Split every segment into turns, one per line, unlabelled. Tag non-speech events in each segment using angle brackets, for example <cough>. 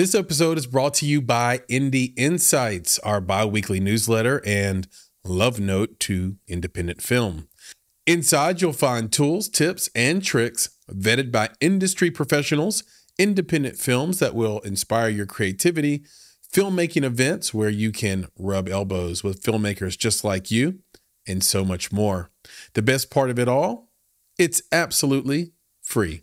This episode is brought to you by Indie Insights, our bi weekly newsletter and love note to independent film. Inside, you'll find tools, tips, and tricks vetted by industry professionals, independent films that will inspire your creativity, filmmaking events where you can rub elbows with filmmakers just like you, and so much more. The best part of it all? It's absolutely free.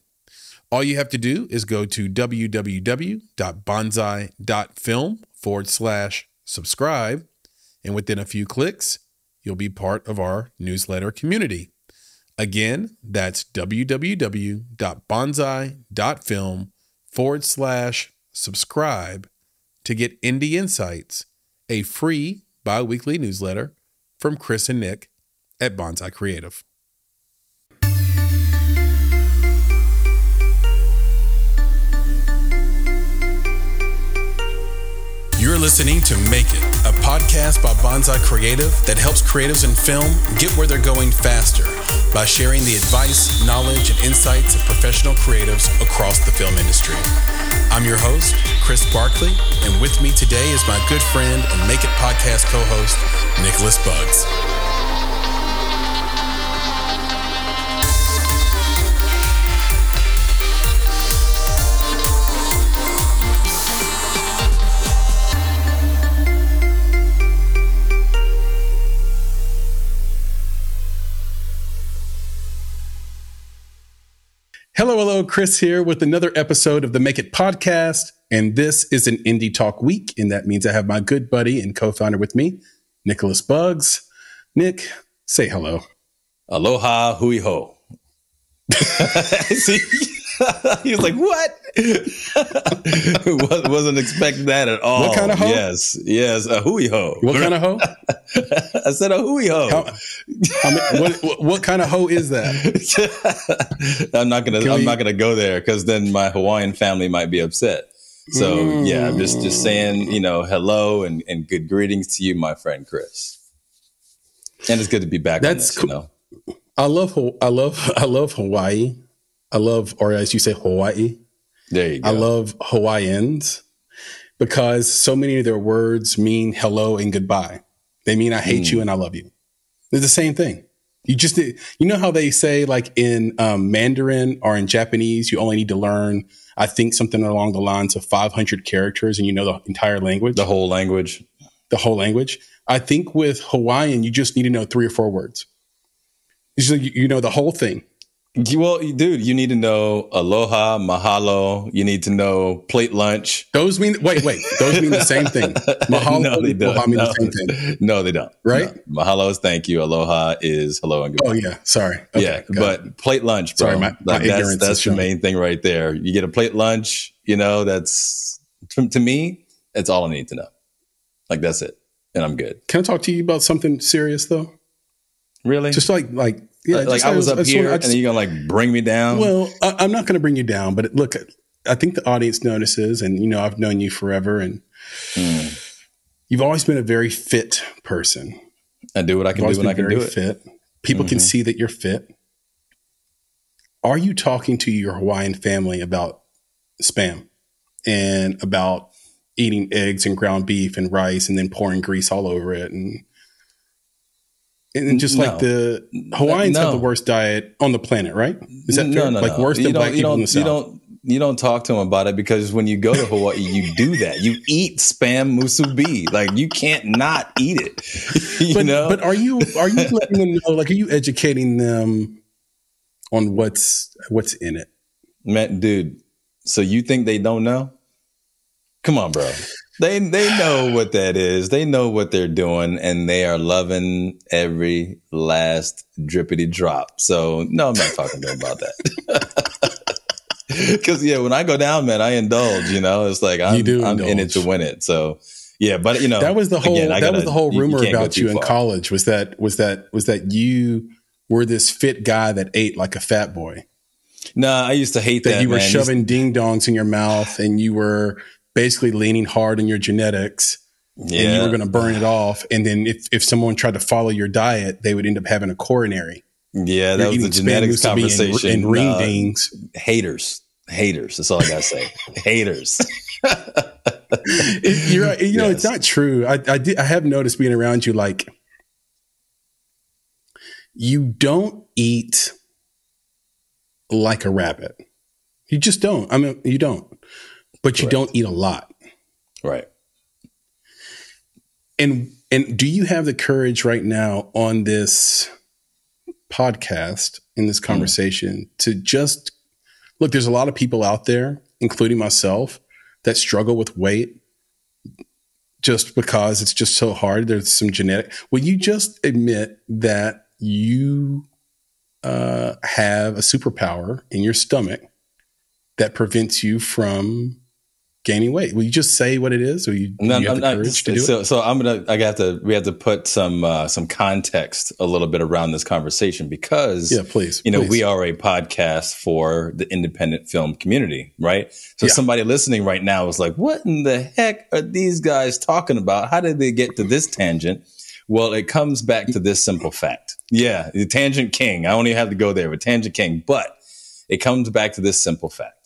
All you have to do is go to www.bonsai.film forward slash subscribe, and within a few clicks, you'll be part of our newsletter community. Again, that's www.bonsai.film forward slash subscribe to get Indie Insights, a free bi weekly newsletter from Chris and Nick at Bonsai Creative. You're listening to Make It, a podcast by Bonsai Creative that helps creatives in film get where they're going faster by sharing the advice, knowledge, and insights of professional creatives across the film industry. I'm your host, Chris Barkley, and with me today is my good friend and Make It podcast co host, Nicholas Bugs. Hello, hello, Chris here with another episode of the Make It podcast. And this is an Indie Talk week. And that means I have my good buddy and co founder with me, Nicholas Bugs. Nick, say hello.
Aloha, hui ho. <laughs> See, <laughs> he was like, "What?" <laughs> Wasn't expecting that at all.
What kind of hoe?
Yes, yes, a hui ho.
What kind of hoe? <laughs>
I said a hui ho.
How, I mean, what, what, what kind of hoe is that?
I'm not gonna.
Can
I'm
we-
not gonna go there because then my Hawaiian family might be upset. So mm. yeah, I'm just just saying, you know, hello and, and good greetings to you, my friend Chris. And it's good to be back.
That's
this,
cool.
You know,
I love, I love, I love Hawaii. I love, or as you say, Hawaii.
there you go.
I love Hawaiians because so many of their words mean hello and goodbye. They mean I hate you and I love you. They're the same thing. You just, you know how they say like in um, Mandarin or in Japanese, you only need to learn, I think something along the lines of 500 characters and you know the entire language,
the whole language.
the whole language. I think with Hawaiian, you just need to know three or four words. It's just, you know the whole thing.
You- Well, dude, you need to know aloha, mahalo. You need to know plate lunch.
Those mean, wait, wait, those mean the same thing. Mahalo, <laughs>
no, they don't.
aloha mean
no.
the same thing.
No, they don't.
Right?
No. Mahalo is thank you. Aloha is hello and goodbye.
Oh yeah, sorry. Okay,
yeah, but
it.
plate lunch, bro.
Sorry, my- my
Like, that's
ignorance
that's the main thing right there. You get a plate lunch. You know, that's to, to me. That's all I need to know. Like that's it, and I'm good.
can I talk to you about something serious though?
Really?
Just like like yeah,
like
just
I was up
just
here,
wanna-
and
just-
then you're gonna like bring me down.
well, I, I'm not going to bring you down, but look, I think the audience notices, and you know, I've known you forever, and
Mm.
you've always been a very fit person.
I do what I can do when I can do it.
fit. People can
Mhm.
see that you're fit. Are you talking to your Hawaiian family about spam and about eating eggs and ground beef and rice and then pouring grease all over it and and just like the Hawaiians
No.
have the worst diet on the planet, right? Is that no, fair? like worse than
don't-
black
you
people in
don't-
the
You don't. You don't talk to them about it because when you go to Hawaii, you do that. You eat spam musubi. Like you can't not eat it. <laughs> You
but,
know.
but are you are you letting them know? Like, are you educating them on what's what's in it?
Man, dude. So you think they don't know? Come on, bro. They they know what that is. They know what they're doing, and they are loving every last drippity drop. So no, I'm not talking to them about that. <laughs> Because yeah, when I go down, man, I indulge. You know, it's like I'm, I'm in it to win it. So yeah, but you know,
that was the whole
again,
that was
gotta-
the whole
you- you
rumor about you in
far.
college was that was that was that you were this fit guy that ate like a fat boy
Nah, I used to hate
that,
that.
you were
man.
shoving ding dongs in your mouth and you were basically leaning hard on your genetics
yeah.
and you were going to burn it off and then if, if someone tried to follow your diet they would end up having a coronary
yeah, that
You're
was the genetics
musubi and-
conversation.
and, ring
Nah,
dings
haters. Haters. That's all I gotta say. <laughs> Haters.
You're right. You know, yes. it's not true. I I, did, I have noticed being around you, like you don't eat like a rabbit. You just don't. I mean, you don't. But you don't eat a lot.
Right.
And and do you have the courage right now on this podcast in this hmm. conversation mm. to just look, there's a lot of people out there, including myself, that struggle with weight just because it's just so hard. There's some genetic. Will you just admit that you uh, have a superpower in your stomach that prevents you from gaining weight? Will you just say what it is, or you, no, you have I'm the courage not, to do
so,
it?
So I'm gonna. I got to. We have to put some uh, some context a little bit around this conversation because
yeah, please.
You know,
please.
we are a podcast for the independent film community, right? So yeah. somebody listening right now is like, "What in the heck are these guys talking about? How did they get to this tangent?" Well, it comes back to this simple fact. Yeah, the tangent king. I only have to go there with tangent king, but it comes back to this simple fact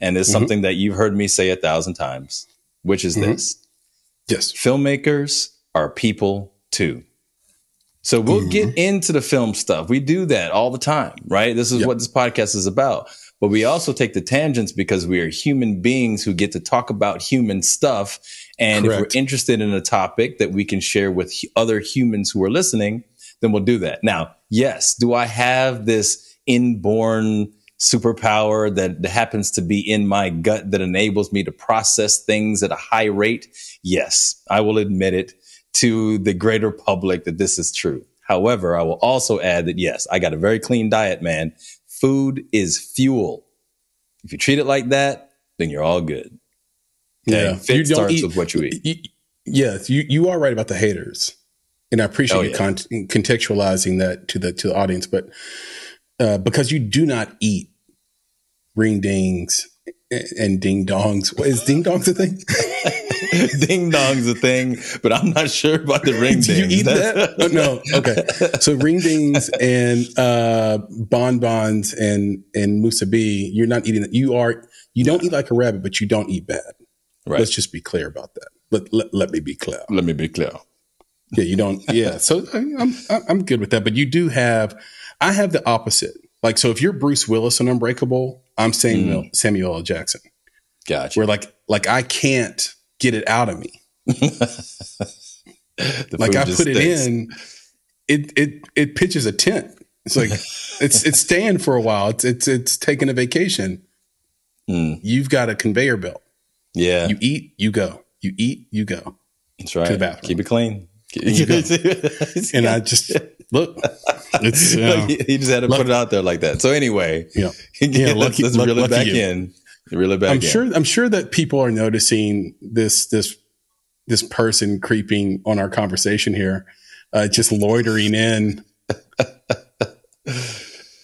and it's mm-hmm. something that you've heard me say a thousand times, which is mm-hmm. this.
Yes.
Filmmakers are people too. So we'll mm-hmm. get into the film stuff. We do that all the time, right? This is yep. what this podcast is about. But we also take the tangents because we are human beings who get to talk about human stuff. And Correct. if we're interested in a topic that we can share with other humans who are listening, then we'll do that. Now, yes, do I have this inborn superpower that happens to be in my gut that enables me to process things at a high rate? Yes, I will admit it to the greater public that this is true. However, I will also add that yes, I got a very clean diet, man. Food is fuel. If you treat it like that, then you're all good.
Okay? Yeah,
Fit you starts eat, with what you eat.
You, yes, you you are right about the haters, and I appreciate oh, you yeah. con- contextualizing that to the to the audience. But uh, because you do not eat ring dings and ding dongs. Is ding dongs a thing? <laughs>
ding dong's a thing, but I'm not sure about the ring dings.
you eat that? <laughs> Oh, no. Okay. So ring dings and uh, bonbons and and musubi, you're not eating that. You are you don't eat like a rabbit, but you don't eat bad. Right. Let's just be clear about that. Let, let, let me be clear.
Let me be clear.
Yeah, you don't. Yeah, so I'm I'm good with that. But you do have I have the opposite. Like, so if you're Bruce Willis on Unbreakable, I'm Samuel mm. Samuel L. Jackson.
Gotcha.
Where like like I can't get it out of me. <laughs> like I put stinks. it in, it it it pitches a tent. It's like <laughs> it's it's staying for a while. It's it's it's taking a vacation. Mm. You've got a conveyor belt.
Yeah.
You eat, you go. You eat, you go.
That's right. To the bathroom. Keep it clean. <laughs>
and I just look. It's you
know, he just had to lucky. put it out there like that. So anyway,
yeah, <laughs> yeah.
Lucky, let's, let's reel it back you. in. Reel it back.
I'm
in.
sure. I'm sure that people are noticing this this this person creeping on our conversation here, uh, just loitering in. <laughs>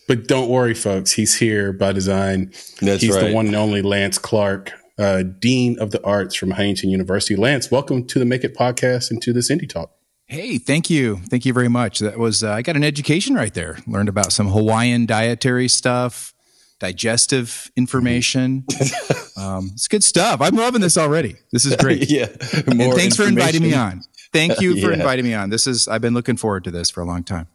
but don't worry, folks. He's here by design.
That's
He's
right.
the one and only Lance Clark, uh, Dean of the Arts from Huntington University. Lance, welcome to the Make It podcast and to this Indie Talk.
Hey, thank you. Thank you very much. That was, uh, I got an education right there. Learned about some Hawaiian dietary stuff, digestive information. <laughs> um, it's good stuff. I'm loving this already. This is great. <laughs>
yeah.
More and thanks for inviting me on. Thank you for <laughs> yeah. inviting me on. This is, I've been looking forward to this for a long time.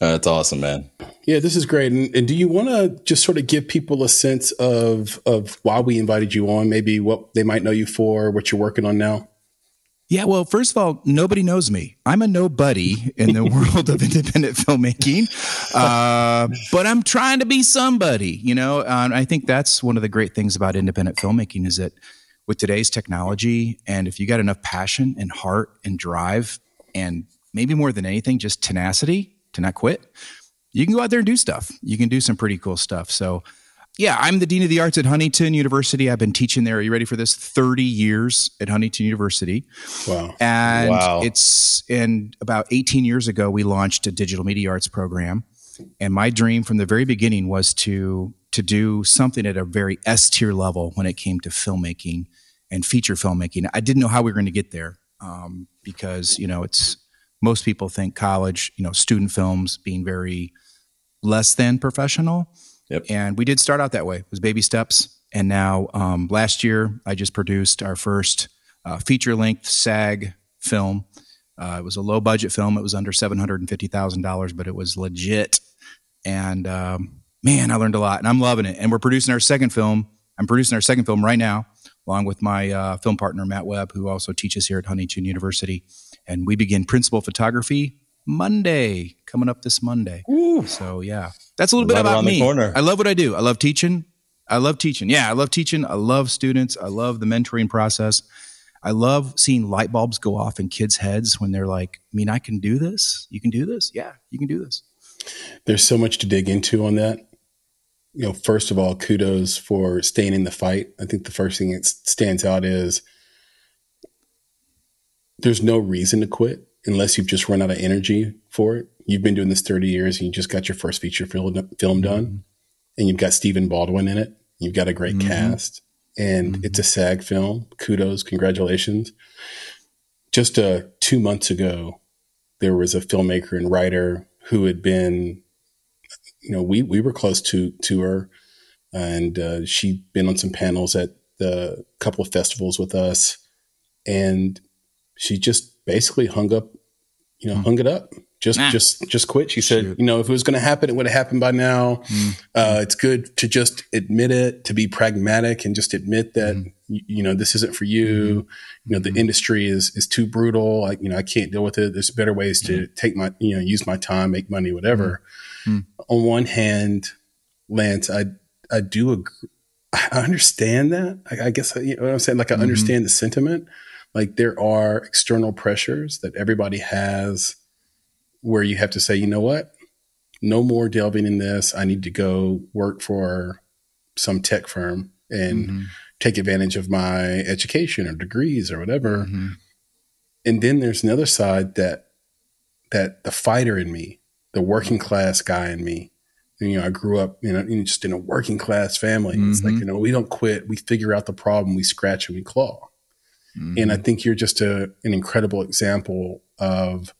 Uh, that's awesome, man.
Yeah, this is great. And, and do you want to just sort of give people a sense of of why we invited you on? Maybe what they might know you for, what you're working on now.
Yeah, well, first of all, nobody knows me. I'm a nobody in the <laughs> world of independent filmmaking, uh, but I'm trying to be somebody. You know, I think that's one of the great things about independent filmmaking is that with today's technology, and if you got enough passion and heart and drive, and maybe more than anything, just tenacity to not quit, you can go out there and do stuff. You can do some pretty cool stuff. So yeah, I'm the Dean of the Arts at Huntington University. I've been teaching there. Are you ready for this? 30 years at Huntington University.
Wow.
And
wow.
it's, and about 18 years ago, we launched a digital media arts program. And my dream from the very beginning was to, to do something at a very S tier level when it came to filmmaking and feature filmmaking. I didn't know how we were going to get there um, because, you know, it's, most people think college, you know, student films being very less than professional
Yep.
And we did start out that way. It was baby steps. And now um, last year, I just produced our first uh, feature length SAG film. Uh, it was a low budget film. It was under $750,000, but it was legit. And um, man, I learned a lot and I'm loving it. And we're producing our second film. I'm producing our second film right now, along with my uh, film partner, Matt Webb, who also teaches here at Huntington University. And we begin principal photography Monday, coming up this Monday.
Ooh.
So, yeah, that's a little bit about me. I love what I do. I love teaching. I love teaching. Yeah, I love teaching. I love students. I love the mentoring process. I love seeing light bulbs go off in kids' heads when they're like, I mean, I can do this. You can do this. Yeah, you can do this.
There's so much to dig into on that. You know, first of all, kudos for staying in the fight. I think the first thing that stands out is there's no reason to quit unless you've just run out of energy for it. You've been doing this 30 years and you just got your first feature film, film done and you've got Stephen Baldwin in it. You've got a great
Mhm.
cast and it's a SAG film. Kudos, congratulations. Just uh, two months ago, there was a filmmaker and writer who had been, you know, we we were close to to her, and uh, she'd been on some panels at the couple of festivals with us, and she just basically hung up, you know, hung it up. Just,
Nah.
just, just quit. She said,
Shoot.
you know, if it was going to happen, it would have happened by now.
Mm.
Uh, it's good to just admit it, to be pragmatic, and just admit that you, you know this isn't for you. You know, the industry is is too brutal. Like, you know, I can't deal with it. There's better ways to take my, you know, use my time, make money, whatever.
Mhm.
On one hand, Lance, I I do agree. I understand that. I, I guess you know what I'm saying. Like, I
Mhm.
understand the sentiment. Like, there are external pressures that everybody has, where you have to say, you know what, no more delving in this. I need to go work for some tech firm and
Mhm.
take advantage of my education or degrees or whatever.
Mhm.
And then there's another side that that the fighter in me, the working class guy in me. You know, I grew up, you know, in- just in a working class family. It's like,
Mhm.
you know, we don't quit. We figure out the problem. We scratch and we claw. And I think you're just a, an incredible example of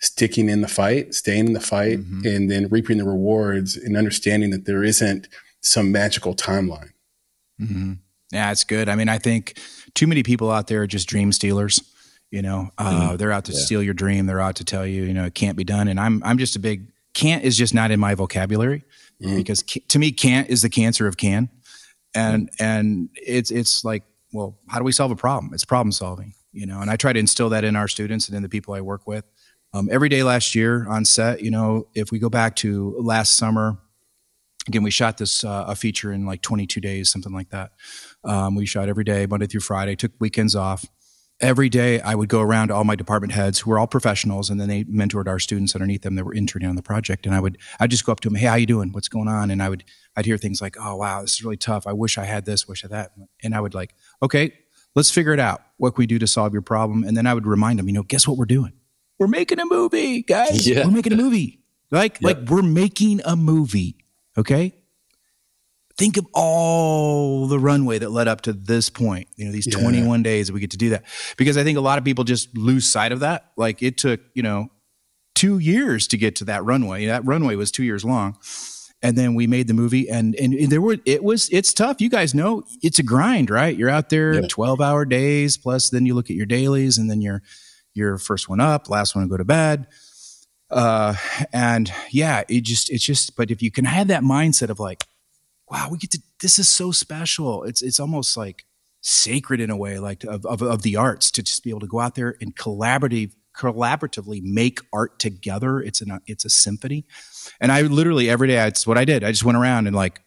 sticking in the fight, staying in the fight,
Mhm.
and then reaping the rewards and understanding that there isn't some magical timeline.
hmm Yeah, it's good. I mean, I think too many people out there are just dream stealers. You know, uh, they're out to
Yeah.
steal your dream. They're out to tell you, you know, it can't be done. And I'm, I'm just a big can't is just not in my vocabulary
Mhm.
because ca- to me, can't is the cancer of can, and and it's it's like, well, how do we solve a problem? It's problem solving. You know, and I try to instill that in our students and in the people I work with. Um, every day last year on set, you know, if we go back to last summer, again, we shot this uh, a feature in like 22 days, something like that. Um, we shot every day, Monday through Friday, took weekends off. Every day, I would go around to all my department heads who were all professionals, and then they mentored our students underneath them that were interning on the project. And I would, I'd just go up to them, "Hey, how you doing? What's going on?" And I would, I'd hear things like, "Oh, wow, this is really tough. I wish I had this, wish I had that." And I would like, "Okay, let's figure it out. What can we do to solve your problem?" And then I would remind them, you know, guess what we're doing? We're making a movie, guys.
Yeah.
We're making a movie. Like,
Yep.
like we're making a movie. Okay think of all the runway that led up to this point you know these
Yeah.
21 days that we get to do that. Because i think a lot of people just lose sight of that. Like it took you know two years to get to that runway. That runway was two years long. And then we made the movie and and there were it was it's tough. You guys know it's a grind right? You're out there
Yeah.
12 hour days plus then you look at your dailies and then you're your first one up last one to go to bed. Uh and yeah it just it's just but if you can have that mindset of like wow, we get to this is so special. It's it's almost like sacred in a way, like of, of, of the arts to just be able to go out there and collaborative collaboratively make art together. It's an it's a symphony. And I literally every day it's what I did. I just went around and like,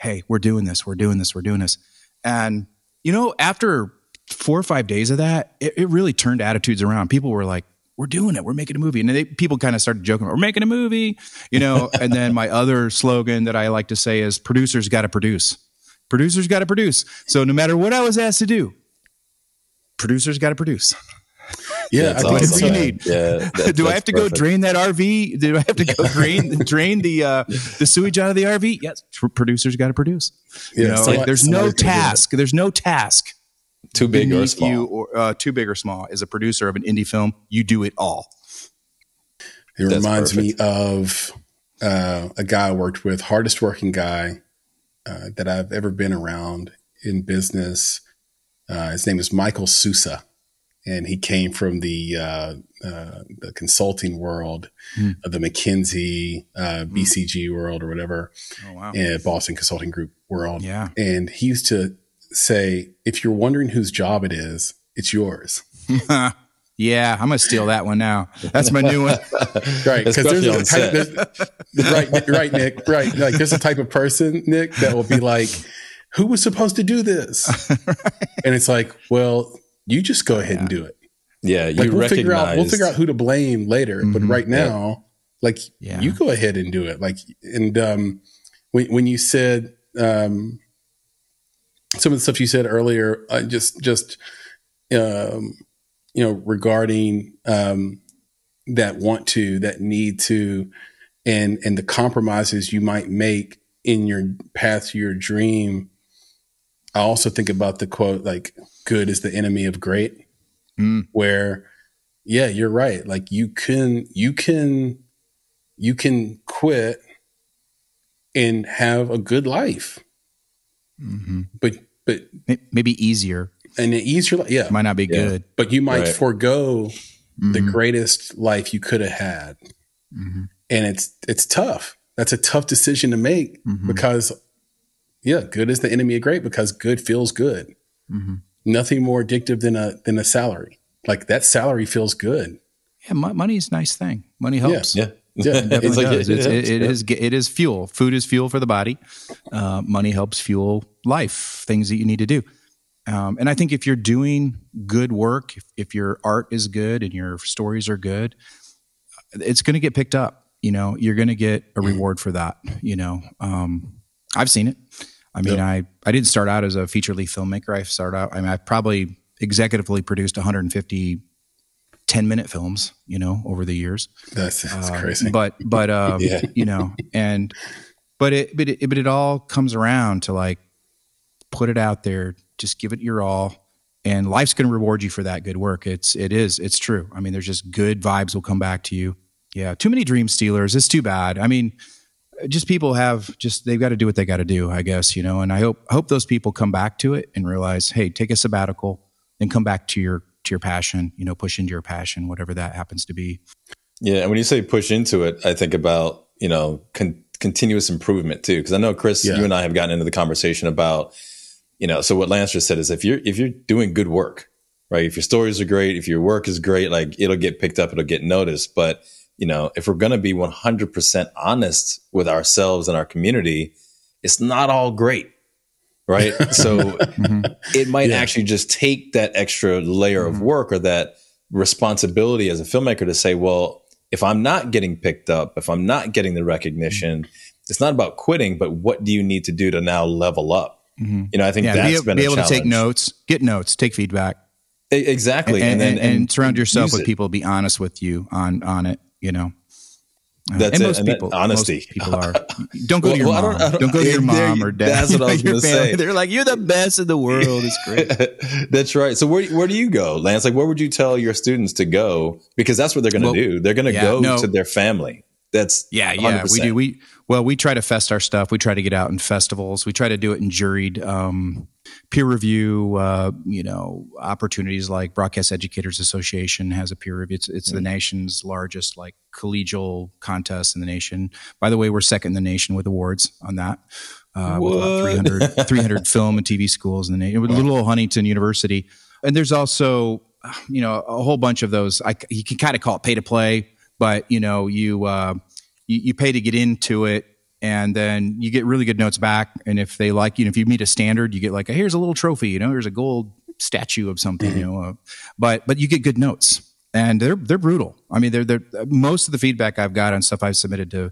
hey, we're doing this, we're doing this, we're doing this. And you know, after four or five days of that, it, it really turned attitudes around. People were like, we're doing it. We're making a movie. And they, people kind of started joking, we're making a movie, you know. <laughs> and then my other slogan that I like to say is producers got to produce. Producers got to produce. So no matter what I was asked to do, producers got to produce.
Yeah,
That's
I think
awesome. you need?
Yeah. that- <laughs>
do I have to go drain that RV? Do I have to go drain drain the uh, <laughs> the sewage out of the RV? Yes, producers got to produce. You
Yeah,
know,
somebody-
like, there's no
somebody's gonna do that.
task. There's no task
Too big or small.
you or uh, too big or small. As a producer of an indie film, you do it all.
It
That's
reminds
perfect.
me of uh, a guy I worked with, hardest working guy uh, that I've ever been around in business. Uh, his name is Michael Sousa, and he came from the uh, uh, the consulting world,
Hmm.
of the McKinsey, uh, BCG world, or whatever,
Oh wow.
and Boston Consulting Group world.
Yeah.
And he used to say, "If you're wondering whose job it is, it's yours." <laughs>
yeah, I'm gonna steal that one now. That's my new one. <laughs>
Right, because there's a type, there's- right, Nick- right, Nick, right. Like there's a type of person, Nick, that will be like, "Who was supposed to do this?" <laughs> And it's like, well, you just go ahead and do it.
Yeah, you
Like we'll
recognize.
figure out we'll figure out who to blame later, but
Mhm.
right now, like
Yeah.
you go ahead and do it. Like, and um, when when you said um, some of the stuff you said earlier, uh, just just um, you know regarding um, that want to, that need to, and and the compromises you might make in your path to your dream. I also think about the quote like "good is the enemy of great,"
Mm.
where yeah, you're right. Like you can you can you can quit and have a good life,
hmm
but but
Maybe easier.
And an easier life, yeah.
Might not be
Yeah.
good.
But you might
Right.
forego the
Mhm.
greatest life you could have had,
Mhm.
and it's it's tough. That's a tough decision to make
Mhm.
because yeah, good is the enemy of great because good feels good.
Mhm.
Nothing more addictive than a than a salary. Like that salary feels good.
Yeah, money is a nice thing. Money helps.
Yeah,
Yeah,
It <laughs>
It's like-
does. It's, it, it
yeah.
is. It is fuel. Food is fuel for the body. Uh, money helps fuel life. Things that you need to do. Um, and I think if you're doing good work, if, if your art is good and your stories are good, it's going to get picked up. You know, you're going to get a reward for that. You know, um, I've seen it. I mean,
Yep.
I I didn't start out as a feature length filmmaker. I started out. I mean, I probably executively produced 150 10 minute films. You know, over the years.
That's, that's
Um,
crazy.
But but <laughs> um,
Yeah.
you know, and but it but it but it all comes around to like put it out there, just give it your all, and life's going to reward you for that good work. It's it is it's true. I mean, there's just good vibes will come back to you. Yeah, too many dream stealers. It's too bad. I mean, just people have just they've got to do what they got to do, I guess, you know. And I hope I hope those people come back to it and realize, hey, take a sabbatical and come back to your to your passion, you know, push into your passion, whatever that happens to be.
Yeah, and when you say push into it, I think about you know con- continuous improvement too. Because I know Chris,
Yeah.
you and I have gotten into the conversation about you know. So what Lance just said is if you're if you're doing good work, right? If your stories are great, if your work is great, like it'll get picked up, it'll get noticed. But you know, if we're going to be 100 percent honest with ourselves and our community, it's not all great, right? <laughs> so mm-hmm. it might
Yeah.
actually just take that extra layer of mm-hmm. work or that responsibility as a filmmaker to say, well, if I'm not getting picked up, if I'm not getting the recognition, mm-hmm. it's not about quitting, but what do you need to do to now level up?
Mhm.
You know, I think
Yeah,
that's
be,
been
be able to take notes, get notes, take feedback,
Exactly,
and, and,
then
and surround yourself with
it.
people. Be honest with you on on it. You know,
That's
and
it,
most
and
people,
honesty.
most people <laughs> are. Don't go to your
Well, I
mom.
don't- I
Don't,
don't-
go to your <laughs> mom
you-
or dad.
that's what I was gonna <laughs> say.
They're like, you're the best in the world. It's great.
That's right. So where where do you go, Lance? Like, where would you tell your students to go? Because that's what they're going to
Well,
do. They're going to
yeah,
go
no.
to their family. That's
Yeah, yeah,
100%.
we do. We well, we try to fest our stuff. We try to get out in festivals. We try to do it in juried um, peer review. Uh, you know, opportunities like Broadcast Educators Association has a peer review. It's, it's the nation's largest like collegial contest in the nation. By the way, we're second in the nation with awards on that. Uh, with about 300, <laughs> 300 film and TV schools in the nation. With Little Old Huntington University, and there's also you know a whole bunch of those. I, you can kind of call it pay to play, but you know you. Uh, you, you pay to get into it and then you get really good notes back and if they like you know if you meet a standard you get like here's a little trophy you know here's a gold statue of something you know uh, but but you get good notes and they're they're brutal i mean they're they're most of the feedback i've got on stuff i've submitted to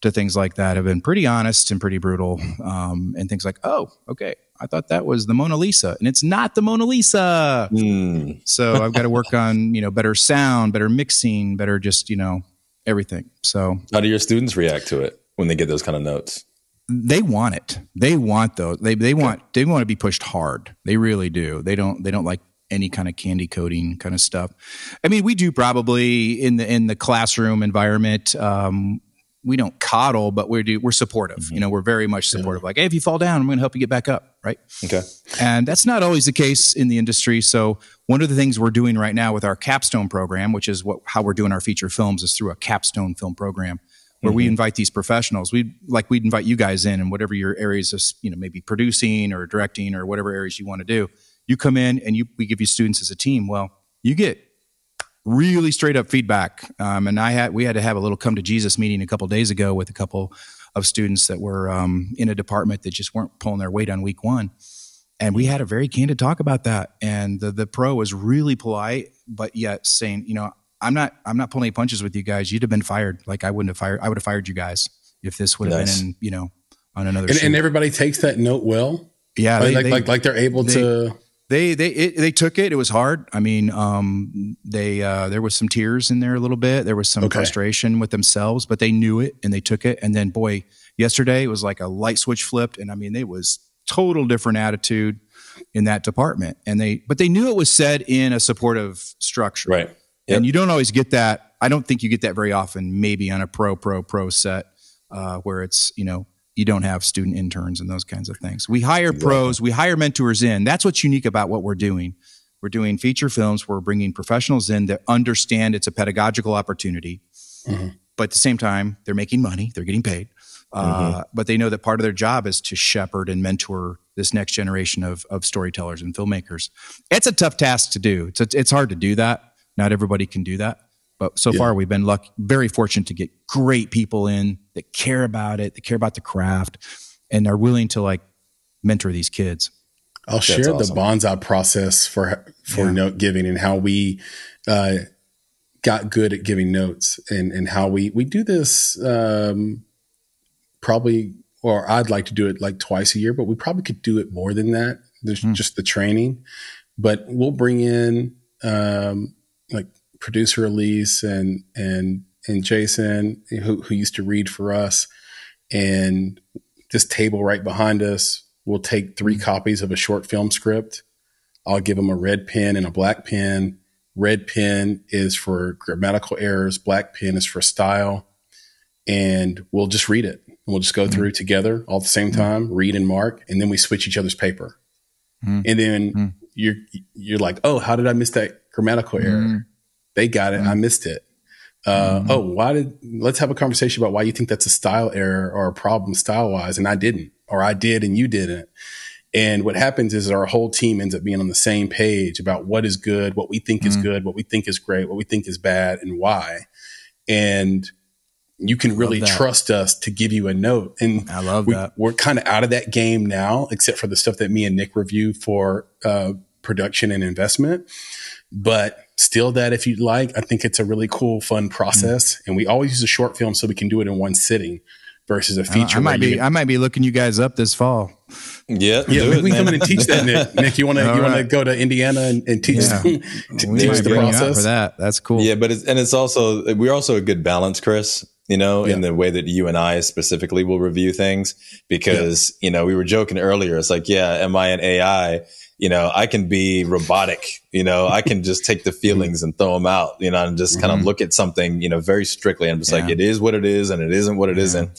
to things like that have been pretty honest and pretty brutal um, and things like oh okay i thought that was the mona lisa and it's not the mona lisa
Hmm.
so I've got to work <laughs> on, you know, better sound, better mixing, better just, you know, everything. So
How do your students react to it when they get those kind of notes?
they want it. They want those. They they want they want to be pushed hard. They really do. They don't they don't like any kind of candy coating kind of stuff. I mean, we do probably in the in the classroom environment. Um, we don't coddle, but we do we're supportive.
Mm-hmm.
You know, we're very much supportive. Like, hey, if you fall down, I'm going to help you get back up, right?
Okay.
And that's not always the case in the industry. So one of the things we're doing right now with our capstone program, which is what how we're doing our feature films, is through a capstone film program where we invite these professionals. We like we'd invite you guys in and whatever your areas of you know maybe producing or directing or whatever areas you want to do. You come in and you we give you students as a team. Well, you get really straight up feedback. Um, and I had we had to have a little come to Jesus meeting a couple days ago with a couple of students that were um, in a department that just weren't pulling their weight on week one. And we had a very candid talk about that. And the the pro was really polite, but yet saying, you know, I'm not I'm not pulling any punches with you guys. You'd have been fired. Like I wouldn't have fired. I would have fired you guys if this would have
Nice.
been in you know on another.
And, and everybody takes that note well.
yeah,
Like
they-
like,
they-
like like they're able
they-
to.
they they it, they took it. It was hard. I mean, um, they uh, there was some tears in there a little bit. There was some
Okay.
frustration with themselves, but they knew it and they took it. And then, boy, yesterday it was like a light switch flipped, and I mean, it was total different attitude in that department. And they but they knew it was said in a supportive structure,
Right. Yep.
And you don't always get that. I don't think you get that very often. Maybe on a pro pro pro set uh, where it's you know you don't have student interns and those kinds of things. We hire pros, we hire mentors in. That's what's unique about what we're doing. We're doing feature films. We're bringing professionals in that understand it's a pedagogical opportunity, but at the same time they're making money. They're getting paid. Uh, but they know that part of their job is to shepherd and mentor this next generation of, of storytellers and filmmakers. It's a tough task to do. It's, it's hard to do that. Not everybody can do that. But so far, we've been lucky, very fortunate to get great people in that care about it, that care about the craft, and are willing to like mentor these kids.
I'll share
awesome.
the bonsai process for for
Yeah.
note giving and how we uh, got good at giving notes and and how we we do this um, probably or I'd like to do it like twice a year, but we probably could do it more than that. There's just the training, but we'll bring in um, like producer Elise and and and Jason who who used to read for us, and this table right behind us will take three mm-hmm. copies of a short film script. I'll give them a red pen and a black pen. Red pen is for grammatical errors. Black pen is for style. And we'll just read it. We'll just go mm-hmm. through together all at the same mm-hmm. time, read and mark, and then we switch each other's paper. And then you're you're like, oh, how did I miss that grammatical error? Mm-hmm. They got it. I mm-hmm. missed it. Uh, mm-hmm. Oh, why did? Let's have a conversation about why you think that's a style error or a problem style wise, and I didn't, or I did and you didn't. And what happens is our whole team ends up being on the same page about what is good, what we think is good, what we think is great, what we think is bad, and why. And you can really trust us to give you a note. And
I love
we,
that.
We're kind of out of that game now, except for the stuff that me and Nick review for uh, production and investment. But still, that if you'd like, I think it's a really cool, fun process. And we always use a short film so we can do it in one sitting versus a feature.
I might be I might be looking you guys up this fall.
Yeah.
yeah,
do
we,
it,
we come in and teach that, Nick. <laughs> Nick, you want to
All
you want to go to Indiana and, and teach
Yeah. <laughs>
t-
We
teach the
bring you out
process?
for that. That's cool.
Yeah, but it's and it's also we're also a good balance, Chris. You know, in the way that you and I specifically will review things, because you know we were joking earlier. It's like, yeah, am I an AI? You know, I can be robotic. You know, I can just take the <laughs> hmm. feelings and throw them out. You know, and just kind of mm-hmm. look at something. You know, very strictly. I'm just like, it is what it is, and it isn't what it
Yeah.
not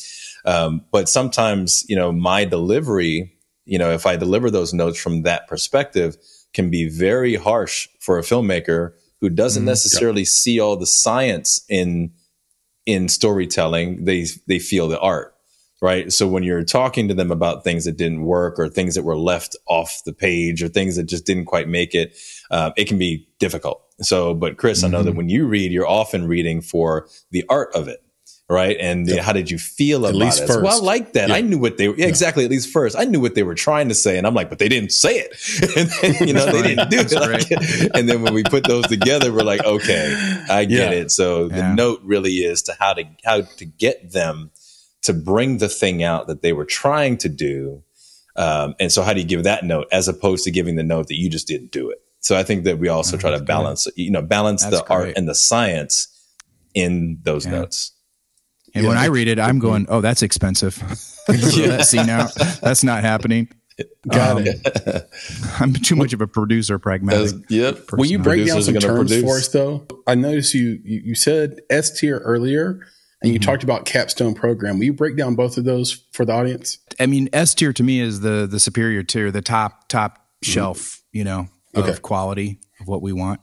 Um, but sometimes, you know, my delivery, you know, if I deliver those notes from that perspective, can be very harsh for a filmmaker who doesn't mm-hmm. necessarily see all the science in in storytelling. They they feel the art, right? So when you're talking to them about things that didn't work or things that were left off the page or things that just didn't quite make it, uh, it can be difficult. So, but Chris, I know that when you read, you're often reading for the art of it. Right. And how did you feel about
least
it? So, well, I like that. I knew what they were. Yeah, exactly. At least first, I knew what they were trying to say, and I'm like, but they didn't say it. <laughs> and then, you know, they didn't do it. Like- and then when we put those together, we're like, okay, I get
Yeah.
it. So the note really is to how to how to get them to bring the thing out that they were trying to do. Um, and so, how do you give that note as opposed to giving the note that you just didn't do it? So, I think that we also try to balance, you know, balance
That's
the art and the science in those notes.
And when I read it, I'm going, "Oh, that's expensive." Throw that scene out. That's not happening.
Got
Um,
it. <laughs>
I'm too much of a producer, pragmatic.
yep.
Will you break down
Producers are
some terms
produce.
for us, though? I noticed you you, you said S tier earlier, and you talked about capstone program. Will you break down both of those for the audience?
I mean, S tier to me is the the superior tier, the top top shelf, you know, of
Okay.
quality of what we want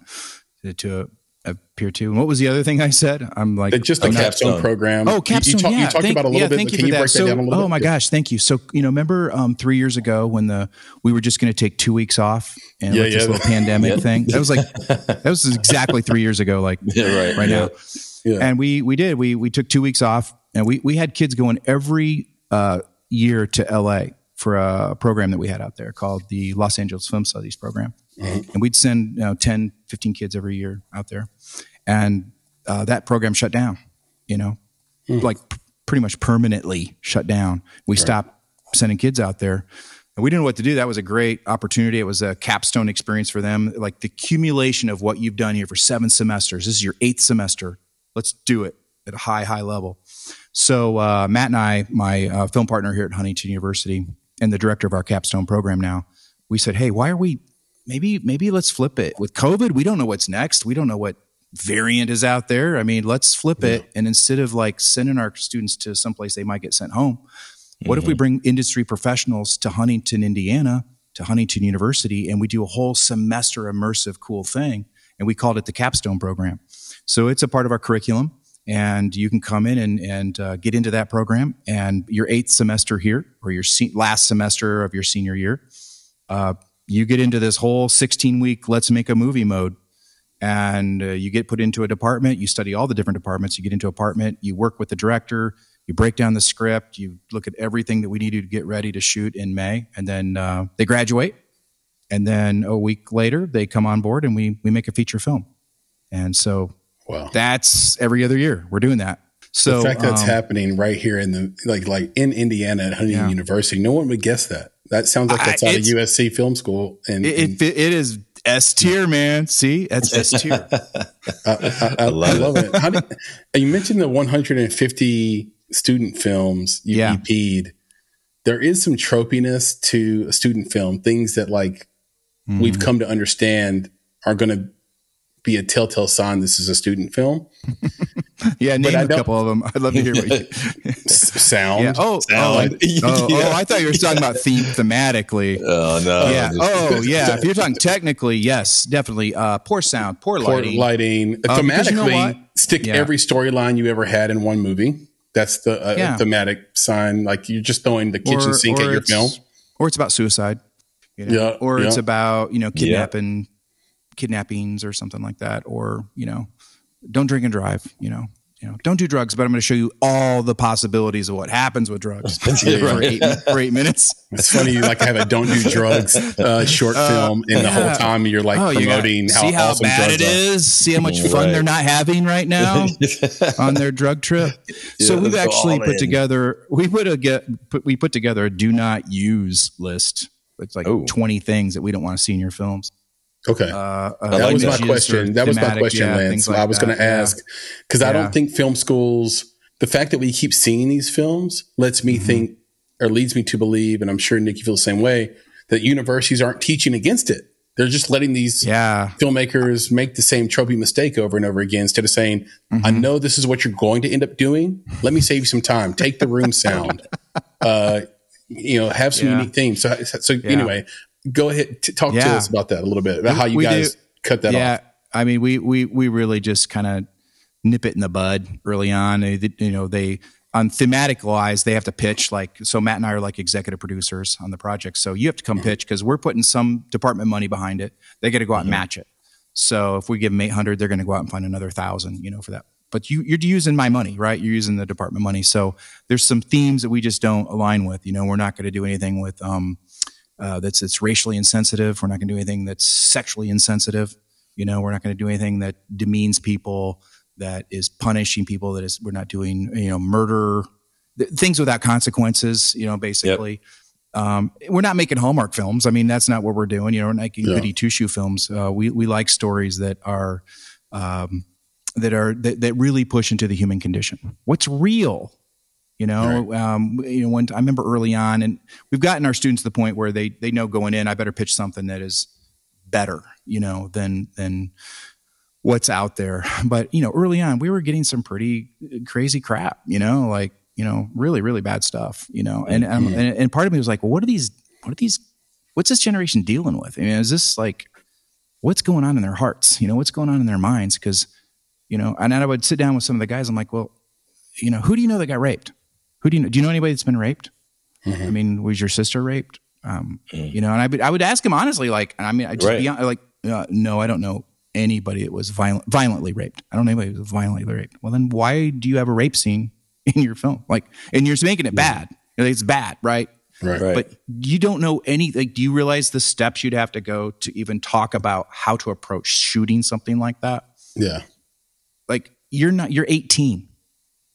to, to appear to. And what was the other thing I said? I'm like,
Uh, Just the
A
capstone, program.
Oh,
You-
capstone.
You, talk-
yeah,
you talked
thank,
about a little
yeah,
bit.
Thank you
can
for
you
that.
break that
so,
down a little
oh
bit?
my gosh, thank you. So, you know, remember um, three years ago when the we were just going to take two weeks off and
Yeah,
like this
yeah.
little pandemic <laughs>
Yeah.
thing? That was like that was exactly three years ago. Like <laughs>
Yeah, right.
right
yeah.
now.
Yeah.
And we we did. We we took two weeks off, and we we had kids going every uh, year to L.A. for a program that we had out there called the Los Angeles Film Studies program, and we'd send you know 10, 15 kids every year out there, and uh, that program shut down. You know, like p- pretty much permanently shut down. We stopped sending kids out there. And we didn't know what to do. That was a great opportunity. It was a capstone experience for them. Like the accumulation of what you've done here for seven semesters. This is your eighth semester. Let's do it at a high, high level. So uh, Matt and I, my uh, film partner here at Huntington University, and the director of our capstone program now, we said, "Hey, why are we? Maybe, maybe let's flip it. With COVID, we don't know what's next. We don't know what variant is out there. I mean, let's flip it. And instead of like sending our students to someplace they might get sent home, what if we bring industry professionals to Huntington, Indiana, to Huntington University, and we do a whole semester immersive cool thing? And we called it the capstone program. So it's a part of our curriculum, and you can come in and, and uh, get into that program. And your eighth semester here, or your se- last semester of your senior year, uh, you get into this whole 16 week let's make a movie mode and uh, you get put into a department you study all the different departments you get into an apartment you work with the director you break down the script you look at everything that we need to get ready to shoot in may and then uh, they graduate and then a week later they come on board and we we make a feature film and so
Wow.
that's every other year we're doing that so
the fact that's
um,
happening right here in the like like in Indiana at Huntington
Yeah.
University, no one would guess that. That sounds like
I-
that's out of USC Film School, and,
it,
and
it, it is S tier, man. See, that's S tier. <laughs>
I, I, I,
love
I love it. How did, you mentioned the 150 student films you
Yeah.
EP'd. There is some tropiness to a student film, things that like we've mm-hmm. come to understand are going to be a telltale sign this is a student film. <laughs>
Yeah, name a couple of them. I'd love to hear what you. <laughs>
Sound.
Yeah. Oh, oh,
Sound.
oh,
Yeah.
oh, I thought you were talking about theme thematically. <laughs>
Oh no.
yeah. Oh, <laughs> yeah. If you're talking technically, yes, definitely. Uh, poor sound, poor
Poor
lighting.
lighting.
Uh, because you know
Thematically, stick
Yeah.
every storyline you ever had in one movie. That's the uh,
Yeah.
thematic sign. Like you're just throwing the kitchen sink at your film.
or it's about suicide. You know?
Yeah,
Or it's about you know kidnapping, kidnappings or something like that. Or you know, don't drink and drive. You know. You know, don't do drugs, but I'm going to show you all the possibilities of what happens with drugs <laughs>
Yeah,
for,
right.
eight, for eight minutes.
It's funny, you like have a "Don't Do <laughs> Drugs" uh, short film, and the whole time you're like
Oh, you
promoting how,
see how
awesome
bad it is. See how much fun they're not having right now <laughs> on their drug trip. so we've actually put
in.
together we put a get put, we put together a do not use list. It's like
Oh.
twenty things that we don't want to see in your films.
Okay,
Uh, uh,
that
like
was my question. That was my question,
yeah,
Lance.
like
I was going to ask because I
Yeah.
don't think film schools. The fact that we keep seeing these films lets me
Mm-hmm.
think, or leads me to believe, and I'm sure Nick you feel the same way, that universities aren't teaching against it. They're just letting these
Yeah,
filmmakers make the same tropey mistake over and over again instead of saying, I
Mm-hmm.
know this is what you're going to end up doing. Let me save you some time. Take the room sound. <laughs> Uh, you know, have some
Yeah.
unique themes. So, so anyway, go ahead, t- talk to us about that a little bit, about how you
We
guys
do-
cut that off.
yeah.
off.
I mean, we we we really just kind of nip it in the bud early on. You know, they on thematic wise, they have to pitch like so. Matt and I are like executive producers on the project, so you have to come pitch because we're putting some department money behind it. They got to go out and match it. So if we give them eight hundred, they're going to go out and find another thousand, you know, for that. But you, you're using my money, right? You're using the department money. So there's some themes that we just don't align with. You know, we're not going to do anything with um, uh, that's that's racially insensitive. We're not going to do anything that's sexually insensitive. You know, we're not going to do anything that demeans people, that is punishing people. That is, we're not doing you know murder, th- things without consequences. You know, basically. Um, we're not making Hallmark films. I mean, that's not what we're doing. You know, we're making
Yeah.
goody two shoe films. Uh, we we like stories that are um, that are that, that really push into the human condition. What's real? You know, um, you know. When I remember early on, and we've gotten our students to the point where they they know going in, I better pitch something that is better, you know, than than what's out there. But, you know, early on, we were getting some pretty crazy crap, you know, like, you know, really, really bad stuff, you know, and, um, and, and part of me was like, well, what are these, what are these, what's this generation dealing with? I mean, is this like, what's going on in their hearts? You know, what's going on in their minds? Cause, you know, and I would sit down with some of the guys. I'm like, well, you know, who do you know that got raped? Who do you know? Do you know anybody that's been raped? I mean, was your sister raped? Um, You know, and I would I would ask him honestly, like, I mean, I just
Right.
be hon- like, uh, no, I don't know anybody that was violent, violently raped. I don't know anybody that was violently raped. Well, then why do you have a rape scene <laughs> in your film? Like, and you're making it bad. You're like, it's bad, right?
Right.
Right.
But you don't know any. Like, do you realize the steps you'd have to go to even talk about how to approach shooting something like that?
Yeah.
Like, you're not. You're 18.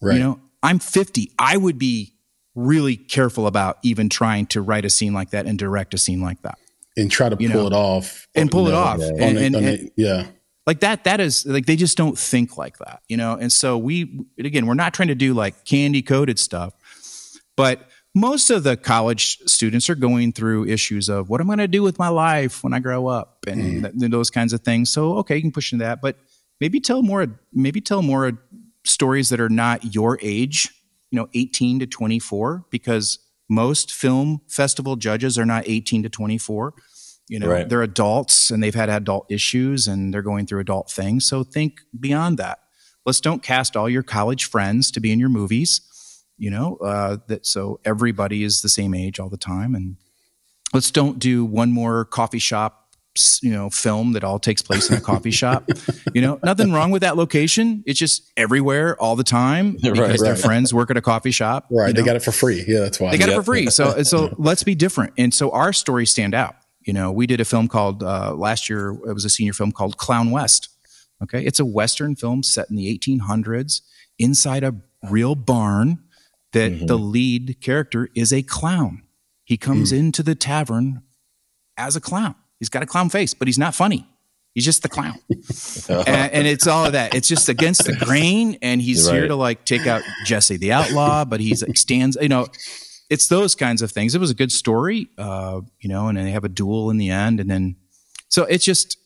Right.
You know, I'm 50. I would be really careful about even trying to write a scene like that and direct a scene like that
and try to
you
pull
know,
it off
and pull it off.
on
And, and-
on
and-
yeah.
like that, that is like they just don't think like that, you know? And so we, again, we're not trying to do like candy coated stuff, but most of the college students are going through issues of what am I'm going to do with my life when I grow up and mm-hmm. th- those kinds of things. So, okay, you can push into that, but maybe tell more, maybe tell more stories that are not your age, you know, 18 to 24, because most film festival judges are not 18 to 24. You know,
Right.
they're adults and they've had adult issues and they're going through adult things. So think beyond that. Let's don't cast all your college friends to be in your movies. You know, uh, that so everybody is the same age all the time, and let's don't do one more coffee shop you know film that all takes place in a coffee shop you know nothing wrong with that location it's just everywhere all the time <laughs> because
Right,
their friends work at a coffee shop
Right.
you
They got it for free. Yeah, that's why.
They got it for free. So <laughs> so let's be different. And so our stories stand out. You know, we did a film called uh, last year. It was a senior film called Clown West. Okay, it's a western film set in the 1800s inside a real barn. That the lead character is a clown. He comes into the tavern as a clown. He's got a clown face, but he's not funny. He's just the clown, <laughs> and, and it's all of that. It's just against the grain, and he's here to like take out Jesse the outlaw, but he's like stands. You know, it's those kinds of things. It was a good story, uh, you know, and they have a duel in the end, and then so it's just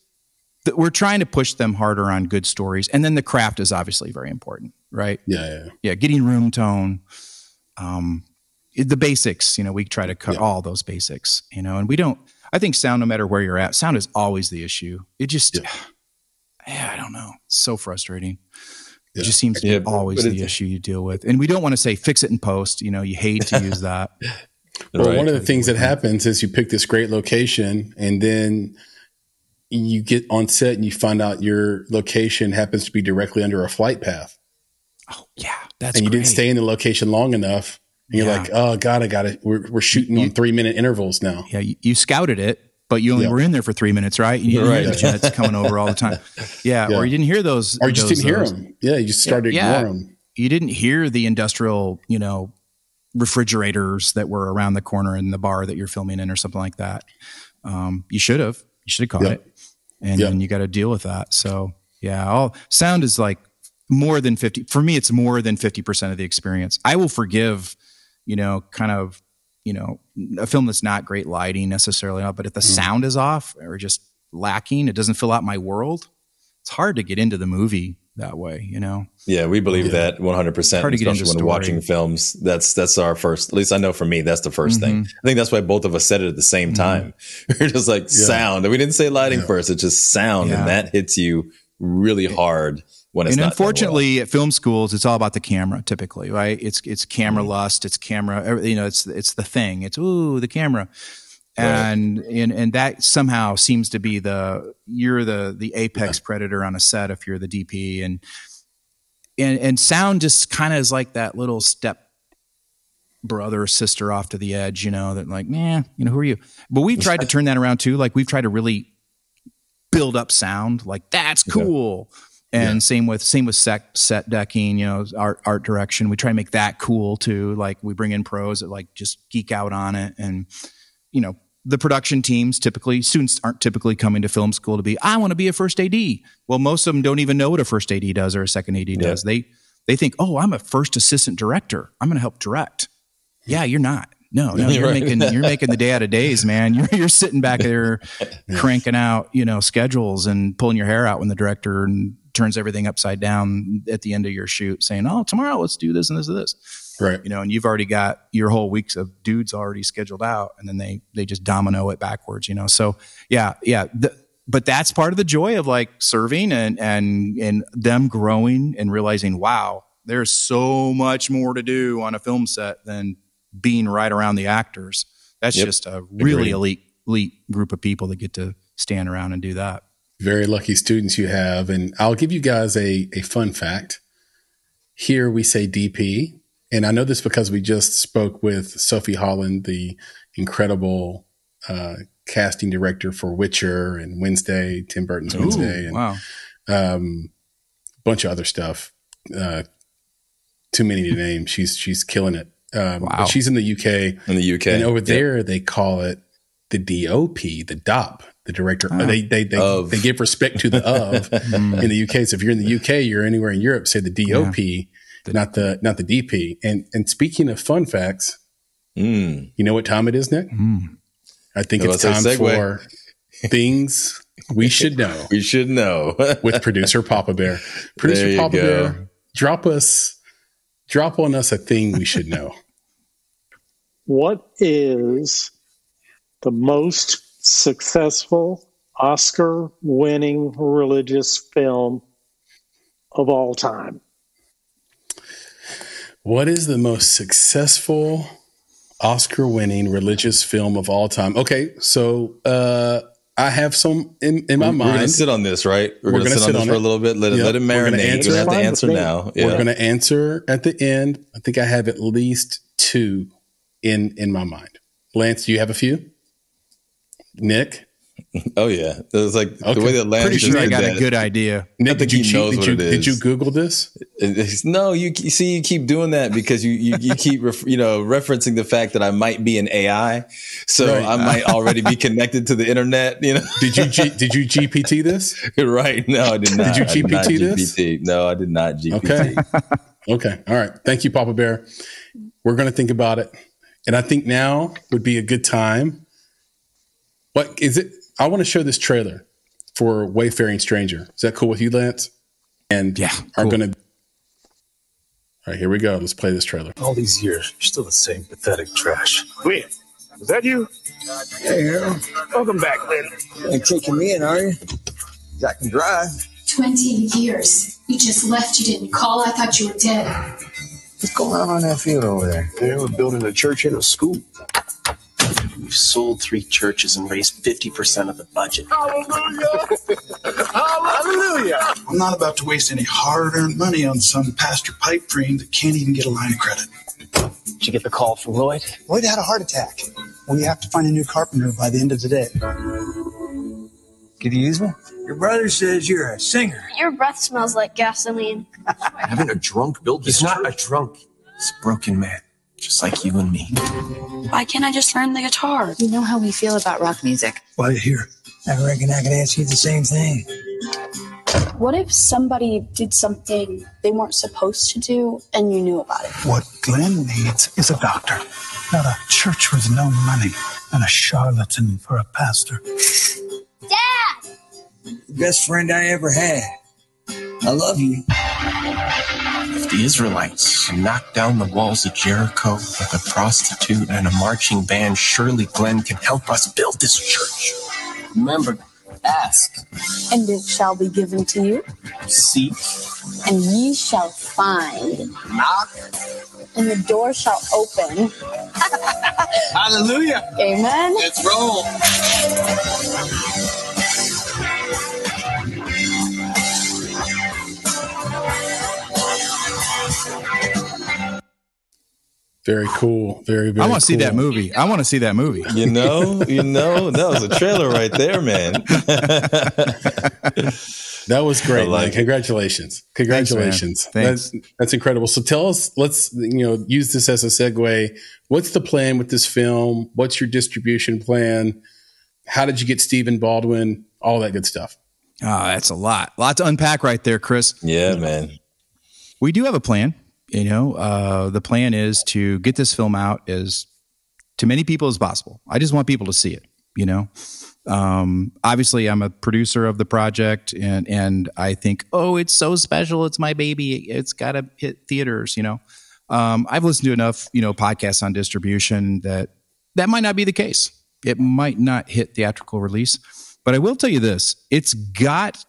that we're trying to push them harder on good stories, and then the craft is obviously very important, right?
yeah, yeah.
Yeah, getting room tone, um, the basics. You know, we try to cut all those basics, you know, and we don't. I think sound, no matter where you're at, sound is always the issue. It just, yeah, <sighs> I don't know, it's so frustrating. It just seems to
Yeah,
be
but-
always the issue you deal with, and we don't want to say fix it in post. You know, you hate to use that. <laughs>
Well,
Right.
one of the things that happens is you pick this great location and then you get on set and you find out your location happens to be directly under a flight path Oh,
Yeah, that's
and you
great.
didn't stay in the location long enough. And you're
Yeah.
like, oh God, I got it. We're, we're shooting on three minute intervals now.
Yeah, you, you scouted it, but you only
Yeah.
were in there for three minutes, right? You didn't hear
Right.
the jets coming over all the time. Yeah, <laughs>
Yeah.
or you didn't hear those,
Or you just didn't hear
those-
them. Yeah, you just started
Yeah.
ignoring them.
You didn't hear the industrial, you know, refrigerators that were around the corner in the bar that you're filming in, or something like that. Um, you should have. You should have caught
Yeah.
it, and then you got to deal with that. So yeah, all sound is like more than fifty. For me, it's more than fifty percent of the experience. I will forgive, you know, kind of, you know, a film that's not great lighting necessarily, but if the sound is off or just lacking, it doesn't fill out my world. It's hard to get into the movie that way, you know.
Yeah, we believe that 100%,
Hard to get
especially
into
when
story.
watching films. That's that's our first, at least I know for me, that's the 1st thing.
Mm-hmm.
I think that's why both of us said it at the same time. <laughs> We're just like sound. We didn't say lighting first, it's just sound.
Yeah.
And that hits you really hard when it's
and
not done well.
unfortunately at film schools it's all about the camera typically right? It's it's camera mm-hmm. lust it's camera you know it's it's the thing. It's ooh the camera. And and and that somehow seems to be the you're the the apex <laughs> predator on a set if you're the dp and and and sound just kind of is like that little step brother or sister off to the edge you know that like yeah you know who are you? But we've tried to <laughs> turn that around too. Like we've tried to really build up sound. Like that's cool and same with same with set set decking you know art art direction. We try to make that cool too. Like we bring in pros that like just geek out on it. And you know the production teams typically students aren't typically coming to film school to be i want to be a first ad well most of them don't even know what a first ad does or a second ad does. They they think oh i'm a first assistant director. I'm going to help direct. Yeah you're not. No, no, <laughs> you're
Right.
making you're making the day out of days, man. You're you're sitting back there <laughs> cranking out, you know, schedules and pulling your hair out when the director and turns everything upside down at the end of your shoot, saying, "Oh, tomorrow let's do this and this and this."
Right.
You know, and you've already got your whole weeks of dudes already scheduled out, and then they they just domino it backwards. You know, so yeah, yeah. The, but that's part of the joy of like serving and and and them growing and realizing, wow, there's so much more to do on a film set than being right around the actors. That's
Yep.
just a really
Agreed.
elite elite group of people that get to stand around and do that.
Very lucky students you have. And I'll give you guys a, a fun fact. Here we say DP. And I know this because we just spoke with Sophie Holland, the incredible uh, casting director for Witcher and Wednesday, Tim Burton's Wednesday, and
wow.
um, bunch of other stuff. Uh, too many to name. She's she's killing it. Um,
Wow.
But she's in the UK,
in the UK.
and over
Yep.
there they call it the DOP, the DOP, the director.
Ah.
They they they,
Of.
they give respect to the of <laughs> in the UK. So if you're in the UK, you're anywhere in Europe, say the DOP, not the not the DP. And and speaking of fun facts,
Mm.
you know what time it is, Nick?
Mm.
I think
I
it's time
about to say
for things we should know <laughs>
We should know. <laughs>
with producer Papa Bear. Producer
There
Papa
go.
Bear, drop us, drop on us a thing we should know.
What is the most successful Oscar winning religious film of all time?
What is the most successful Oscar winning religious film of all time? Okay, so uh, I have some in, in my
We're gonna
mind.
sit on this, right? We're,
We're
gonna,
gonna
sit,
sit
on
on
this for
it.
a little bit. Let it
Yep.
let it
We're gonna
marinate.
answer.
You're gonna have to answer now. Yeah.
We're going to answer at the end. I think I have at least two in in my mind. Lance, do you have a few? Nick,
oh yeah. It was like
Okay.
the way that Lance
Pretty sure I got
that.
a good idea.
Nick,
think
did
he
cheat?
knows
Did
what
you
it
did you. Google this?
It's- <laughs> no, you, see, you keep doing that because you you, you keep ref, you know referencing the fact that I might be an AI, so
Right.
I might already be connected to the internet. You know,
Did you G, <laughs> did you GPT this?
right? No, I did not.
Did you
I
GPT this?
GPT. No, I did not GPT.
Okay. Okay. All right. Thank you, Papa Bear. We're going to think about it. And I think now would be a good time. What is it? I want to show this trailer for Wayfaring Stranger. Is that cool with you, Lance? And
Yeah,
are
cool.
going to. All right, here we go. Let's play this trailer.
All these years, you're still the same pathetic trash.
Wait, is that you?
Hey, Harold.
Welcome back, lady.
Ain't taking me in, are you? I can drive.
20 years. You just left. You didn't call. I thought you were dead.
What's going on on that field over there?
They were building a church and a school. We've sold three churches and raised 50% of the budget. Hallelujah! Hallelujah!
I'm not about to waste any hard earned money on some pastor pipe dream that can't even get a line of credit.
Did you get the call from Lloyd?
Lloyd had a heart attack. We have to find a new carpenter by the end of the day.
Could you use me? Your brother says you're a singer.
Your breath smells like gasoline.
Having a drunk build this He's not a drunk. He's a broken man, just like you and me.
Why can't I just learn the guitar?
You know how we feel about rock music.
Why here?
I reckon I could ask you the same thing.
What if somebody did something they weren't supposed to do and you knew about it?
What Glenn needs is a doctor, not a church with no money and a charlatan for a pastor.
Dad!
The best friend I ever had. I love you.
The Israelites can knock down the walls of Jericho with a prostitute and a marching band, surely Glenn can help us build this church. Remember, ask,
And it shall be given to you,
seek,
and ye shall find.
knock.
And the door shall open. <laughs>
Hallelujah.
Amen.
Let's roll.
Very cool. Very, very
I want to see that movie. I want to see that movie.
You know, <laughs> you know, that was a trailer right there, man. <laughs>
That was great.
Like
man. Congratulations. Congratulations.
Thanks.
That's, that's incredible. So tell us, let's, you know, use this as a segue. What's the plan with this film? What's your distribution plan? How did you get Stephen Baldwin? All that good stuff.
Oh, that's a lot. A lot to unpack right there, Chris.
Yeah, man.
We do have a plan. You know, uh, the plan is to get this film out as to many people as possible. I just want people to see it. You know, um, obviously, I'm a producer of the project, and and I think, oh, it's so special. It's my baby. It's got to hit theaters. You know, um, I've listened to enough, you know, podcasts on distribution that that might not be the case. It might not hit theatrical release, but I will tell you this: it's got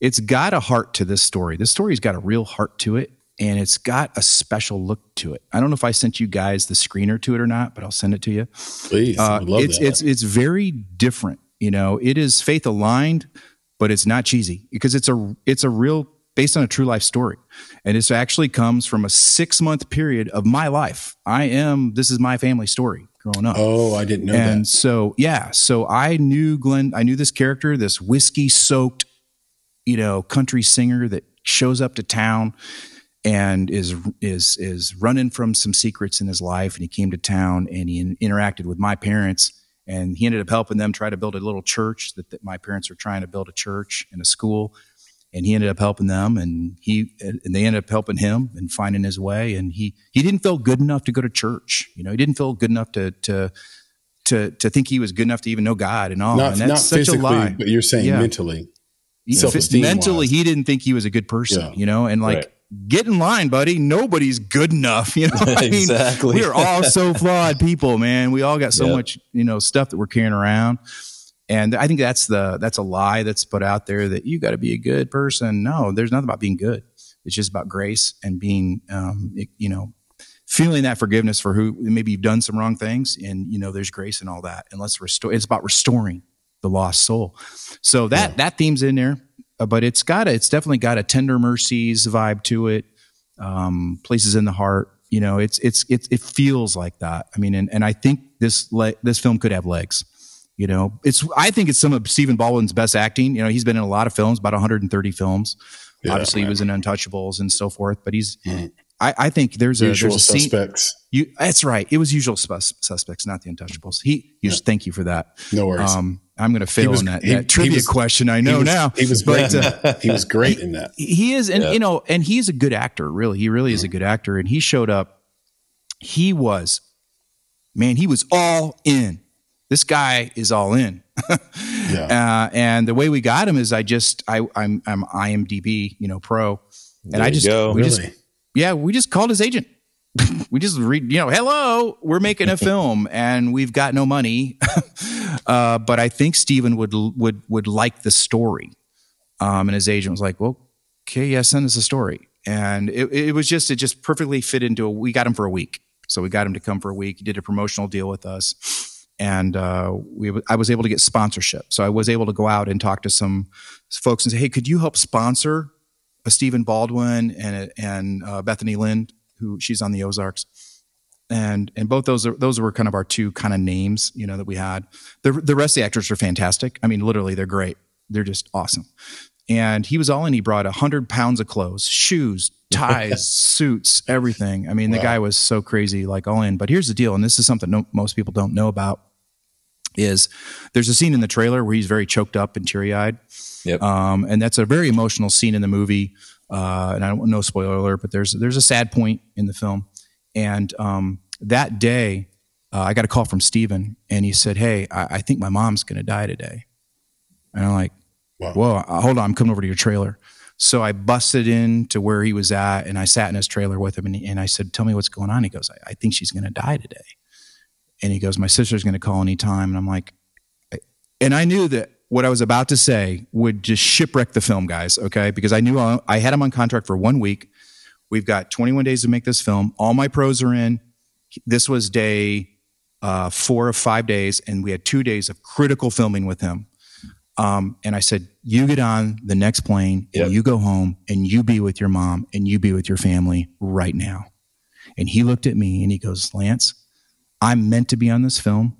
it's got a heart to this story. This story's got a real heart to it, and it's got a special look to it. I don't know if I sent you guys the screener to it or not, but I'll send it to you.
Please, I would love
Uh, it's
that.
it's it's very different. You know, it is faith aligned, but it's not cheesy because it's a it's a real based on a true life story, and this actually comes from a six month period of my life. I am this is my family story growing up.
Oh, I didn't know
and
that.
so yeah, so I knew Glenn. I knew this character, this whiskey soaked, you know, country singer that shows up to town and is is is running from some secrets in his life. And he came to town and he in, interacted with my parents. And he ended up helping them try to build a little church that, that my parents were trying to build a church and a school. And he ended up helping them, and he and they ended up helping him and finding his way. And he he didn't feel good enough to go to church. You know, he didn't feel good enough to to to to think he was good enough to even know God and all.
not
and that's
not
such
physically,
a lie.
but you're saying
Yeah.
mentally.
He- mentally
wise.
he didn't think he was a good person
Yeah.
you know and like
Right.
Get in line buddy. Nobody's good enough <laughs> you know I <laughs> mean,
Exactly.
we're all so <laughs> flawed people man. We all got so
Yep.
much you know stuff that we're carrying around. And i think that's the that's a lie that's put out there that you got to be a good person. No there's nothing about being good. It's just about grace and being um you know feeling that forgiveness for who maybe you've done some wrong things and you know there's grace and all that. And let's restore it's about restoring the lost soul. So that that theme's in there but it's got a, it's definitely got a tender mercies vibe to it um places in the heart you know it's it's it, it feels like that. I mean and, and i think this le- this film could have legs you know. It's i think it's some of stephen baldwin's best acting you know. He's been in a lot of films about 130 films.
Yeah,
obviously he was in untouchables and so forth but he's I, I think there's a
Usual
there's a scene,
suspects.
you, that's right. It was usual sus- suspects, not the untouchables. He, you thank you for that.
No worries.
Um, I'm going to fail
was-
on that,
he-
that trivia
was-
question. I
He
know
was-
now.
He was
but,
great.
uh,
he was great in that.
he is, and
Yeah.
you know, and he's a good actor. Really, he really is a good actor. And he showed up. He was, man, he was all in. This guy is all in. <laughs>
Yeah.
Uh, and the way we got him is I just I I'm I'm IMDb you know pro, and
There
I just
go.
we
Really?
just yeah we just called his agent. <laughs> we just read you know hello we're making a film and we've got no money, <laughs> uh, but I think Stephen would would would like the story, um, and his agent was like, well, okay, yeah, send us a story, and it, it was just it just perfectly fit into a. We got him for a week, so we got him to come for a week. He did a promotional deal with us and uh, we I was able to get sponsorship. So I was able to go out and talk to some folks and say, "Hey, could you help sponsor Stephen Baldwin and and uh, Bethany Lind, who she's on the Ozarks?" And and both those are, those were kind of our two kind of names, you know, that we had. The the rest of the actors are fantastic. I mean, literally, they're great. They're just awesome. And he was all in. He brought hundred pounds of clothes, shoes, <laughs> ties, suits, everything. I mean, the guy was so crazy, like all in. But here's the deal, and this is something no, most people don't know about is there's a scene in the trailer where he's very choked up and teary eyed.
Yep.
Um, and that's a very emotional scene in the movie. Uh, and I don't know spoiler alert, but there's there's a sad point in the film. And um, that day, uh, I got a call from Stephen and he said, "Hey, I, I think my mom's going to die today." And I'm like,
Wow.
"Whoa, uh, hold on, I'm coming over to your trailer." So I busted in to where he was at, and I sat in his trailer with him, and, he, and I said, "Tell me what's going on." He goes, "I, I think she's going to die today." And he goes, "My sister's going to call anytime." And I'm like, and I knew that what I was about to say would just shipwreck the film, guys. Okay, because I knew I, I had him on contract for one week. We've got 21 days to make this film. All my pros are in. This was day uh, four of five days, and we had two days of critical filming with him. Um, and I said, "You get on the next plane,
Yep.
and you go home, and you be with your mom, and you be with your family right now." And he looked at me and he goes, "Lance, I'm meant to be on this film.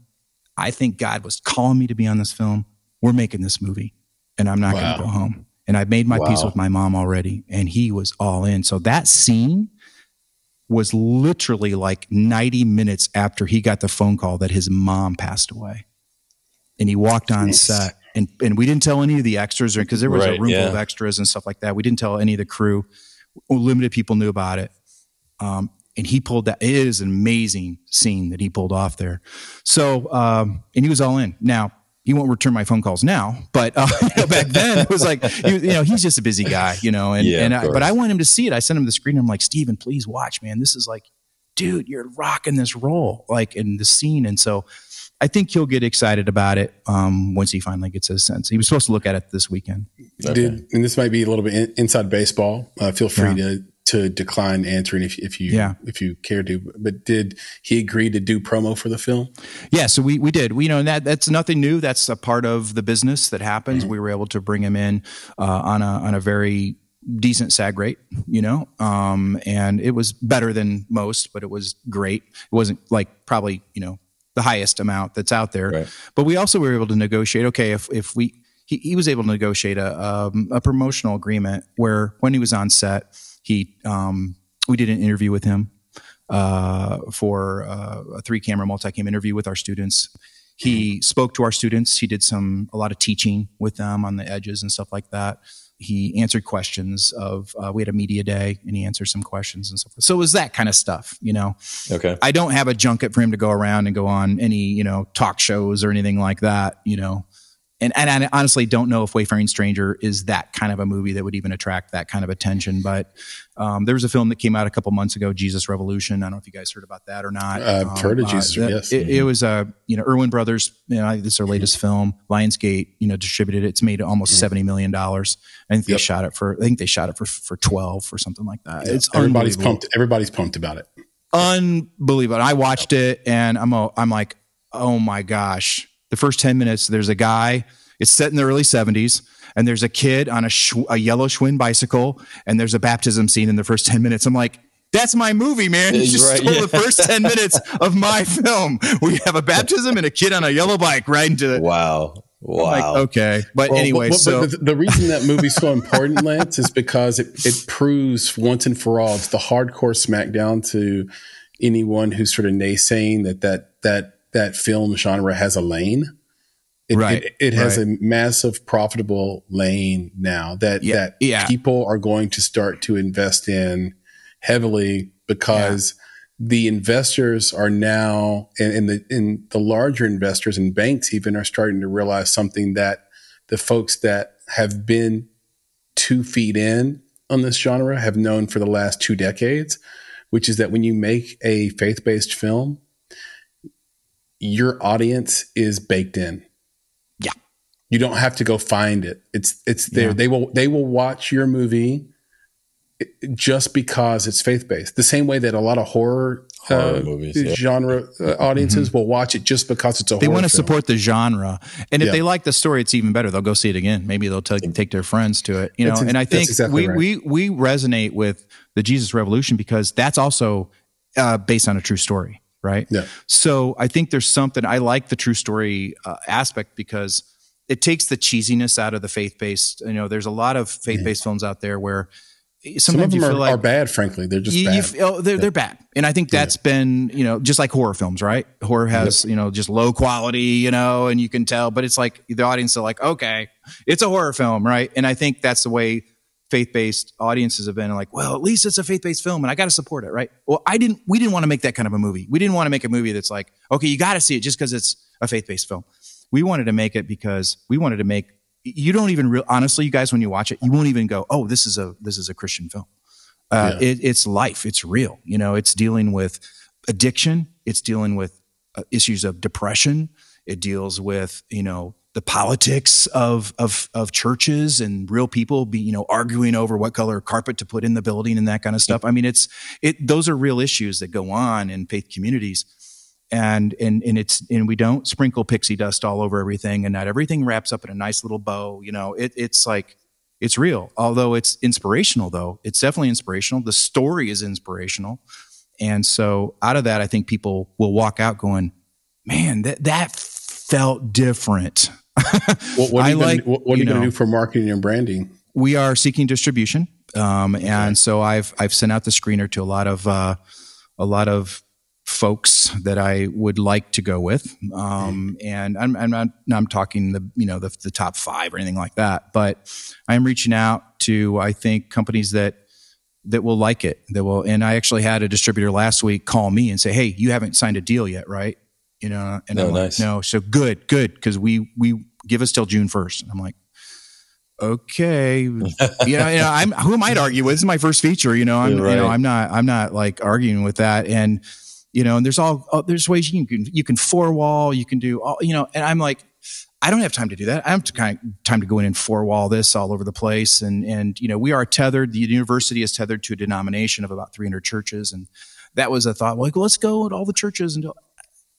I think God was calling me to be on this film. We're making this movie, and I'm not going to go home. And I've made my peace with my mom already." And he was all in. So that scene was literally like 90 minutes after he got the phone call that his mom passed away. And he walked on set. And, and we didn't tell any of the extras because there was a
Right,
room full of extras and stuff like that. We didn't tell any of the crew. Limited people knew about it. Um, and he pulled that. It is an amazing scene that he pulled off there. So, um, and he was all in. Now, he won't return my phone calls now, but uh, <laughs> you know, back then it was like, you, you, know, he's just a busy guy, you know, and,
Yeah,
and I, but. I want him to see it. I sent him the screen. I'm like, Stephen, please watch, man. This is like, dude, you're rocking this role, like in the scene. And so I think he'll get excited about it um, once he finally gets his sense. He was supposed to look at it this weekend.
Did and this might be a little bit in, inside baseball. Uh, feel free
Yeah.
to to decline answering if if you
Yeah.
if you care to. But did he agree to do promo for the film?
Yeah, so we we did. We you know and that that's nothing new. That's a part of the business that happens. We were able to bring him in uh, on a on a very decent SAG rate, you know, um, and it was better than most, but it was great. It wasn't like probably you know the highest amount that's out there,
Right.
but we also were able to negotiate. Okay, if if we he, he was able to negotiate a um, a promotional agreement where when he was on set, he um, we did an interview with him uh, for uh, a three camera multi cam interview with our students. He spoke to our students. He did some a lot of teaching with them on the edges and stuff like that. He answered questions of uh, we had a media day and he answered some questions and stuff. So it was that kind of stuff, you know.
Okay.
I don't have a junket for him to go around and go on any, you know, talk shows or anything like that, you know. And, and I honestly don't know if Wayfaring Stranger is that kind of a movie that would even attract that kind of attention. But um, there was a film that came out a couple months ago, Jesus Revolution. I don't know if you guys heard about that or not.
I've
Um,
heard of
uh,
Jesus,
that-
yes.
It, it was a, you know, Erwin Brothers, you know, this is their latest film. Lionsgate, you know, distributed it. It's made almost $70 million. I think they
Yep.
shot it for, I think they shot it for, for 12 or something like that. It's
everybody's pumped. Everybody's pumped about it.
unbelievable. I watched it and I'm a, I'm like, oh my gosh. The first 10 minutes, there's a guy, it's set in the early 70s, and there's a kid on a, Schw- a yellow Schwinn bicycle, and there's a baptism scene in the first 10 minutes. I'm like, that's my movie, man. You just
right,
stole
yeah.
the first 10 minutes of my <laughs> film. We have a baptism and a kid on a yellow bike riding to the.
Wow. Wow.
Like, okay. But
Well,
anyway,
but- but
so.
the, the reason that movie's so important, <laughs> Lance, is because it, it proves once and for all it's the hardcore smackdown to anyone who's sort of naysaying that that that that film genre has a lane. It,
Right,
It, it has
right.
a massive profitable lane now that
Yeah,
that
yeah.
people are going to start to invest in heavily because the investors are now and, and the and the larger investors and banks even are starting to realize something that the folks that have been two feet in on this genre have known for the last two decades, which is that when you make a faith-based film, your audience is baked in.
Yeah.
You don't have to go find it. It's it's there.
Yeah.
They will they will watch your movie just because it's faith-based. The same way that a lot of horror,
Horror
uh,
movies, yeah.
genre uh, audiences will watch it just because it's a
Mm-hmm. they want to
film.
support the genre and if
Yeah.
they like the story it's even better they'll go see it again maybe they'll take take their friends to it you know and i think
exactly
we,
right.
we we resonate with the jesus revolution because that's also uh, based on a true story right?
Yeah.
so i think there's something i like the true story uh, aspect because it takes the cheesiness out of the faith-based you know there's a lot of faith-based films out there where
Some of them
you
are,
like
are bad, frankly. They're just
you,
bad.
you feel they're, they're bad. And i think that's been you know just like horror films right? Horror has you know just low quality you know and you can tell but it's like the audience are like okay it's a horror film right? And i think that's the way faith-based audiences have been like well at least it's a faith-based film and i got to support it right well i didn't we didn't want to make that kind of a movie we didn't want to make a movie that's like okay you got to see it just because it's a faith-based film we wanted to make it because we wanted to make you don't even real honestly you guys when you watch it you won't even go oh this is a this is a christian film uh,
Yeah.
it, it's life. It's real. You know, it's dealing with addiction. It's dealing with uh, issues of depression. It deals with you know the politics of of of churches and real people be you know arguing over what color carpet to put in the building and that kind of stuff. I mean, it's it. Those are real issues that go on in faith communities. And and and it's and we don't sprinkle pixie dust all over everything, and not everything wraps up in a nice little bow. You know, it, it's like it's real. Although it's inspirational, though, it's definitely inspirational. The story is inspirational. And so out of that, I think people will walk out going, man, that, that felt different.
What, what are you gonna,
like,
what, what are you,
you
going to do for marketing and branding?
we are seeking distribution. Um, and so I've, I've sent out the screener to a lot of, uh, a lot of folks that I would like to go with. Um, and I'm, I'm not, I'm talking the, you know, the, the top five or anything like that, but I'm reaching out to, I think companies that that will like it. That will, and I actually had a distributor last week call me and say, "Hey, you haven't signed a deal yet, right?" You know, and
No,
I'm like,
nice.
no, so good, good, because we we give us till June first. I'm like, okay, <laughs> yeah, you know, I'm who am I to argue with? This is my first feature. You know, I'm
You're
you know. I'm not I'm not like arguing with that, and you know, and there's all oh, there's ways you can you can four wall, you can do all you know, and I'm like. I don't have time to do that. I don't have kind of time to go in and four wall this all over the place. And and you know, we are tethered. The university is tethered to a denomination of about 300 churches, and that was a thought. Like, let's go at all the churches and do.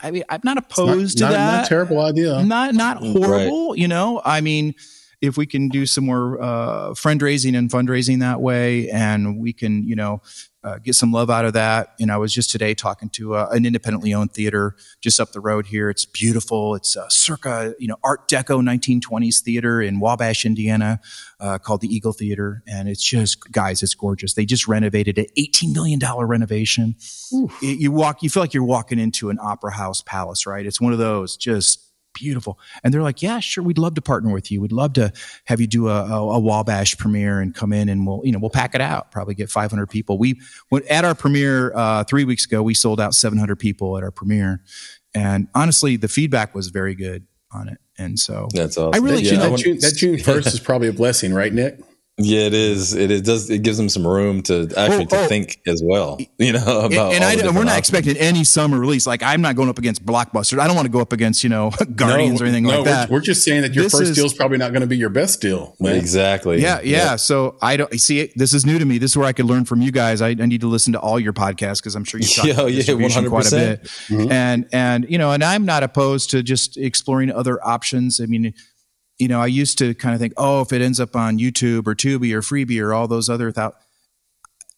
I mean, I'm not opposed
not,
to
not,
that.
Not a terrible idea.
Not not horrible. You know, I mean, if we can do some more uh, fundraising and fundraising that way, and we can, you know. Uh, get some love out of that. And I was just today talking to uh, an independently owned theater just up the road here. It's beautiful. It's uh, circa, you know, Art Deco 1920s theater in Wabash, Indiana, uh, called the Eagle Theater. And it's just, guys, it's gorgeous. They just renovated it, $18 million renovation. You, you walk, you feel like you're walking into an opera house palace, right? It's one of those just beautiful. And they're like, yeah, sure. We'd love to partner with you. We'd love to have you do a, a, a Wabash premiere and come in and we'll, you know, we'll pack it out, probably get 500 people. We went at our premiere, uh, three weeks ago, we sold out 700 people at our premiere. And honestly, the feedback was very good on it. And so
That's awesome.
I really,
Yeah,
you
I
know,
that, June, that June <laughs> first is probably a blessing, right, Nick?
Yeah, it is. It, it does. It gives them some room to actually
Oh,
to
oh.
think as well. <laughs> You know about
and, and I, we're not
options.
expecting any summer release. Like I'm not going up against blockbusters. I don't want to go up against you know <laughs> Guardians or anything
no,
like that.
We're, we're just saying that your
This
first
is-
deal is probably not going to be your best deal. man.
Exactly.
Yeah, yeah. So I don't see it. This is new to me. This is where I could learn from you guys. I, I need to listen to all your podcasts because I'm sure you talk <laughs>
Yeah,
about
yeah,
distribution quite a bit.
Mm-hmm.
And and you know, and I'm not opposed to just exploring other options. I mean, you know, I used to kind of think, oh, if it ends up on YouTube or Tubi or Freevee or all those other thou-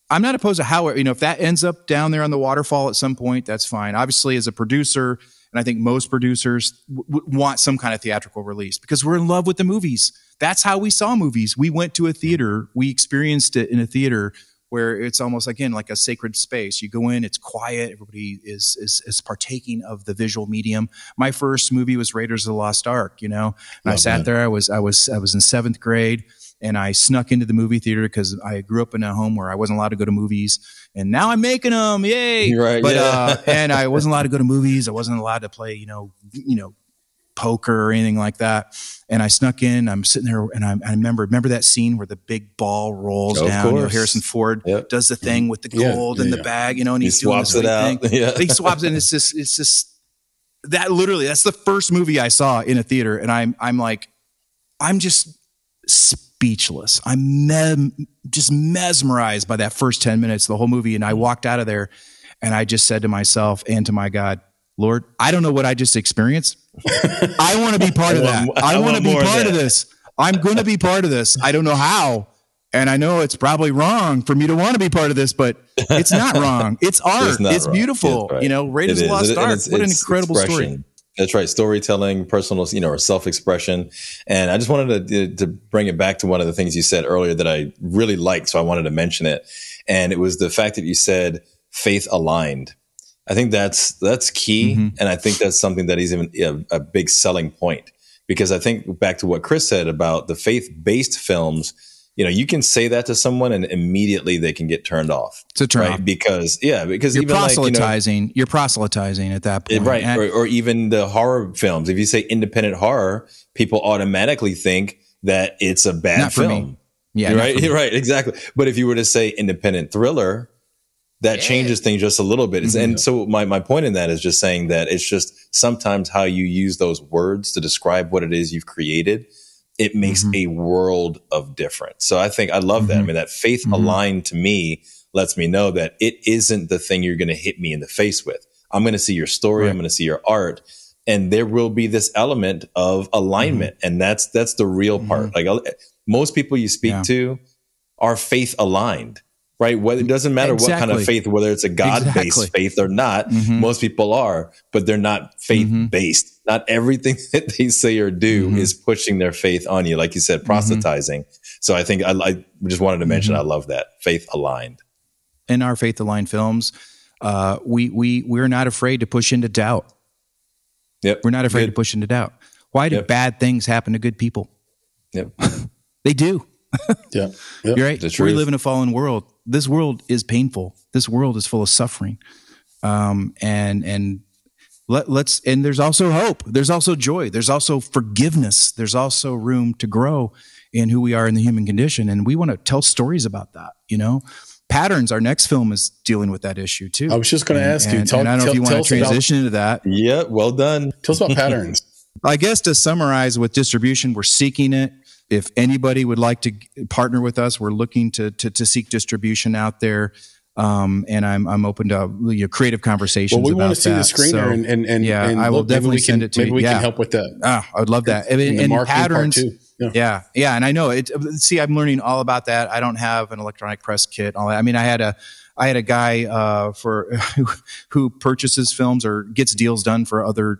I'm not opposed to how you know if that ends up down there on the waterfall at some point, that's fine. Obviously, as a producer, and I think most producers w- want some kind of theatrical release because we're in love with the movies. That's how we saw movies. We went to a theater, we experienced it in a theater where it's almost again like a sacred space. You go in, it's quiet, everybody is is is partaking of the visual medium. My first movie was Raiders of the Lost Ark, you know, and I sat there. I was I was I was in seventh grade and I snuck into the movie theater because I grew up in a home where I wasn't allowed to go to movies, and now I'm making them, yay! <laughs>
Right,
but
yeah.
uh, and I <laughs> wasn't allowed to go to movies. I wasn't allowed to play, you know, you know, poker or anything like that. And I snuck in. I'm sitting there, and I, I remember remember that scene where the big ball rolls
Of
down. You know. Harrison Ford
Yep.
does the thing with the gold
yeah,
and the
yeah.
bag, you know, and
He
he's doing
swaps
this
it
weird
out.
Thing. <laughs>
Yeah.
He swaps it, and it's just it's just that literally that's the first movie I saw in a theater, and I'm I'm like I'm just speechless. I'm mem- just mesmerized by that first 10 minutes of the whole movie. And I mm-hmm. walked out of there and I just said to myself and to my God, Lord, I don't know what I just experienced. I want to be <laughs> part of that. I,
I
want to be
more of
part of this. I'm going to be part of this. I don't know how. And I know it's probably wrong for me to want to be part of this, but it's not <laughs> wrong. It's art. It's,
wrong.
beautiful.
That's right.
You know, Raiders of. Lost
It-
Ark.
it's-
What an
it's
incredible story.
That's right. Storytelling, personal, you know, or self-expression. And I just wanted to, uh, to bring it back to one of the things you said earlier that I really liked. So I wanted to mention it. And it was the fact that you said faith aligned. I think that's, that's key.
Mm-hmm.
And I think that's something that is even a, a big selling point because I think back to what Chris said about the faith-based films, you know, you can say that to someone and immediately they can get turned off.
It's a turn
right?
off.
Because, yeah, because
You're
even like, you know,
proselytizing. you're proselytizing at that point.
right
And-
or, or even the horror films if you say independent horror people automatically think that it's a bad
for me.
film
yeah.
right <laughs> right exactly but if you were to say independent thriller that changes things just a little bit
Mm-hmm.
and so my, my point in that is just saying that it's just sometimes how you use those words to describe what it is you've created it makes
Mm-hmm.
a world of difference so i think i love that i mean that faith
Mm-hmm.
aligned to me lets me know that it isn't the thing you're going to hit me in the face with i'm going to see your story i'm going to see your art and there will be this element of alignment
Mm-hmm.
and that's that's the real part like uh, most people you speak
Yeah.
to are faith aligned right whether it doesn't matter what kind of faith whether it's a god-based
Exactly.
faith or not
Mhm.
most people are but they're not faith-based not everything <laughs> that they say or do
Mhm.
is pushing their faith on you like you said proselytizing so i think i, I just wanted to mention
Mm-hmm.
i love that faith aligned
in our faith aligned films, uh, we we we're not afraid to push into doubt.
yep
We're not afraid
Good.
to push into doubt. Why do
Yep.
bad things happen to good people?
yep <laughs>
They do.
Yeah. <laughs> Yep.
You're right. We live in a fallen world. This world is painful. This world is full of suffering. Um, and and let, let's and there's also hope. There's also joy. There's also forgiveness. There's also room to grow in who we are in the human condition, and we want to tell stories about that. You know, patterns. Our next film is dealing with that issue too.
I was just going to ask you.
And,
Tell,
and I don't know if you want to
us about-
transition into that.
Yeah, well done.
Tell us about <laughs> patterns.
I guess to summarize with distribution, we're seeking it. If anybody would like to partner with us, we're looking to to, to seek distribution out there. Um, and I'm I'm open to you know, creative conversations.
Well, we want to see the screener,
So,
and, and and
yeah,
and
I will definitely
can,
send it to
maybe
you.
we
yeah.
can help with that.
Ah, I would love that. And,
And
and patterns,
too. Yeah.
yeah, yeah, and I know it. See, I'm learning all about that. I don't have an electronic press kit. All that. I mean, I had a, I had a guy uh, for <laughs> who purchases films or gets deals done for other.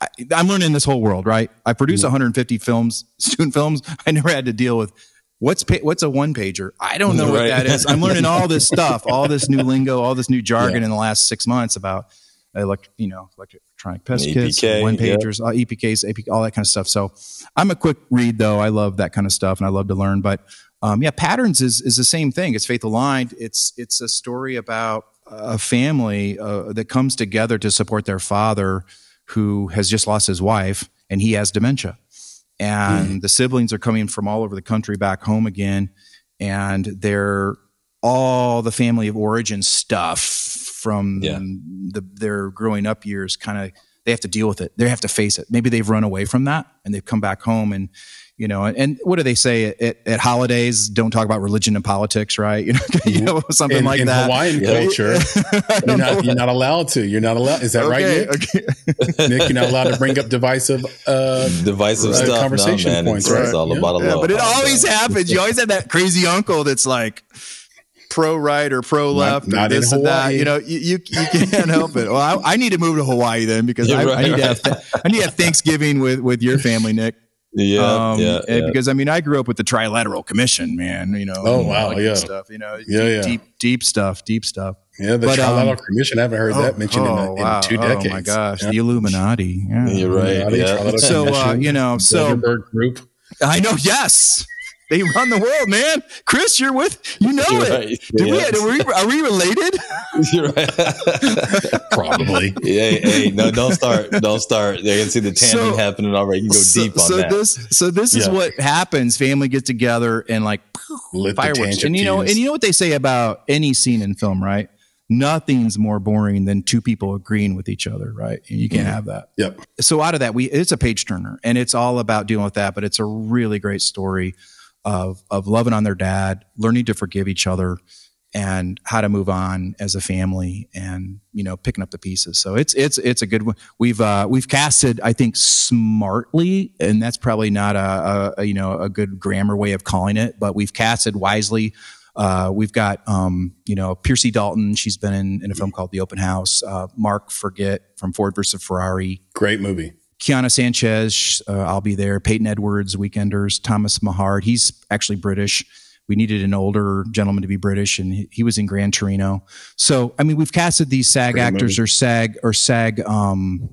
I, I'm learning this whole world, right? I produce 150 films, <laughs> student films. I never had to deal with. What's pa- what's a one pager? I don't know what that is. I'm learning all this stuff, all this new lingo, all this new jargon
Yeah.
in the last six months about elect, you know, electronic press kits, one pagers, uh, EPKs, AP, all that kind of stuff. So I'm a quick read though. I love that kind of stuff and I love to learn. But um, yeah, patterns is is the same thing. It's faith aligned. It's it's a story about a family uh, that comes together to support their father who has just lost his wife and he has dementia. And mm. the siblings are coming from all over the country back home again, and they're all the family of origin stuff from
Yeah.
the, their growing up years kind of they have to deal with it they have to face it maybe they've run away from that and they've come back home and you know and, and what do they say at, at, at holidays don't talk about religion and politics right <laughs> you know, you know something
in,
like
in
that
Hawaiian
Yeah.
culture, <laughs> you're not, you're not allowed to. You're not allowed. Is that right, Nick?
okay. <laughs>
Nick, you're not allowed to bring up divisive. Uh,
Divisive
Uh,
stuff.
conversation
no, man.
points,
it's,
right?
it's all
Yeah.
about a
Yeah,
love.
but it always happens. You always have that crazy uncle that's like pro right or pro left
not
or
in
this and that.
Hawaii.
You know, you, you, you can't help it. Well, I, I need to move to Hawaii then because
Yeah,
I, I
right,
need to have th- I need to have Thanksgiving with with your family, Nick.
Yeah,
Um,
yeah, yeah.
Because I mean, I grew up with the Trilateral Commission, man. You know.
Oh, wow,
that kind of
yeah.
Stuff. You know.
Yeah,
deep,
yeah.
deep, deep stuff. Deep stuff.
yeah, the
But, um,
Trilateral Commission. I haven't heard that mentioned in,
oh,
in
wow.
two decades.
Oh my gosh,
Yeah.
the Illuminati. Yeah.
You're right.
Illuminati,
Yeah. <laughs>
So, uh, you know, so
Bilderberg Group.
I know. Yes, they run the world, man. Chris, you're with. You know
You're
it.
right.
Did we, are, we, are we related? <laughs>
You're right. <laughs>
Probably.
hey, hey, no, don't start. Don't start. They can see the tanning
So-
happening already. You can go
so,
deep on
so
that.
this, so this is what happens. Family get together and like
Lit
fireworks, and you know,
fuse.
and you know what they say about any scene in film, right? Nothing's more boring than two people agreeing with each other, right? And you can't mm-hmm. have that.
Yep.
so out of that we it's a page turner and it's all about dealing with that but it's a really great story of of loving on their dad learning to forgive each other and how to move on as a family and you know picking up the pieces so it's it's it's a good one we've uh we've casted i think smartly and that's probably not a, a, you know a good grammar way of calling it but we've casted wisely uh, we've got, um, you know, Piercey Dalton. She's been in, in a film called The Open House. Uh, Mark Forget from Ford versus Ferrari.
Great movie.
Kiana Sanchez, uh, I'll be there. Peyton Edwards, Weekenders. Thomas Mahard, he's actually British. We needed an older gentleman to be British, and he, he was in Gran Torino. So, I mean, we've casted these SAG
Great
actors
movie.
or SAG or SAG. Um,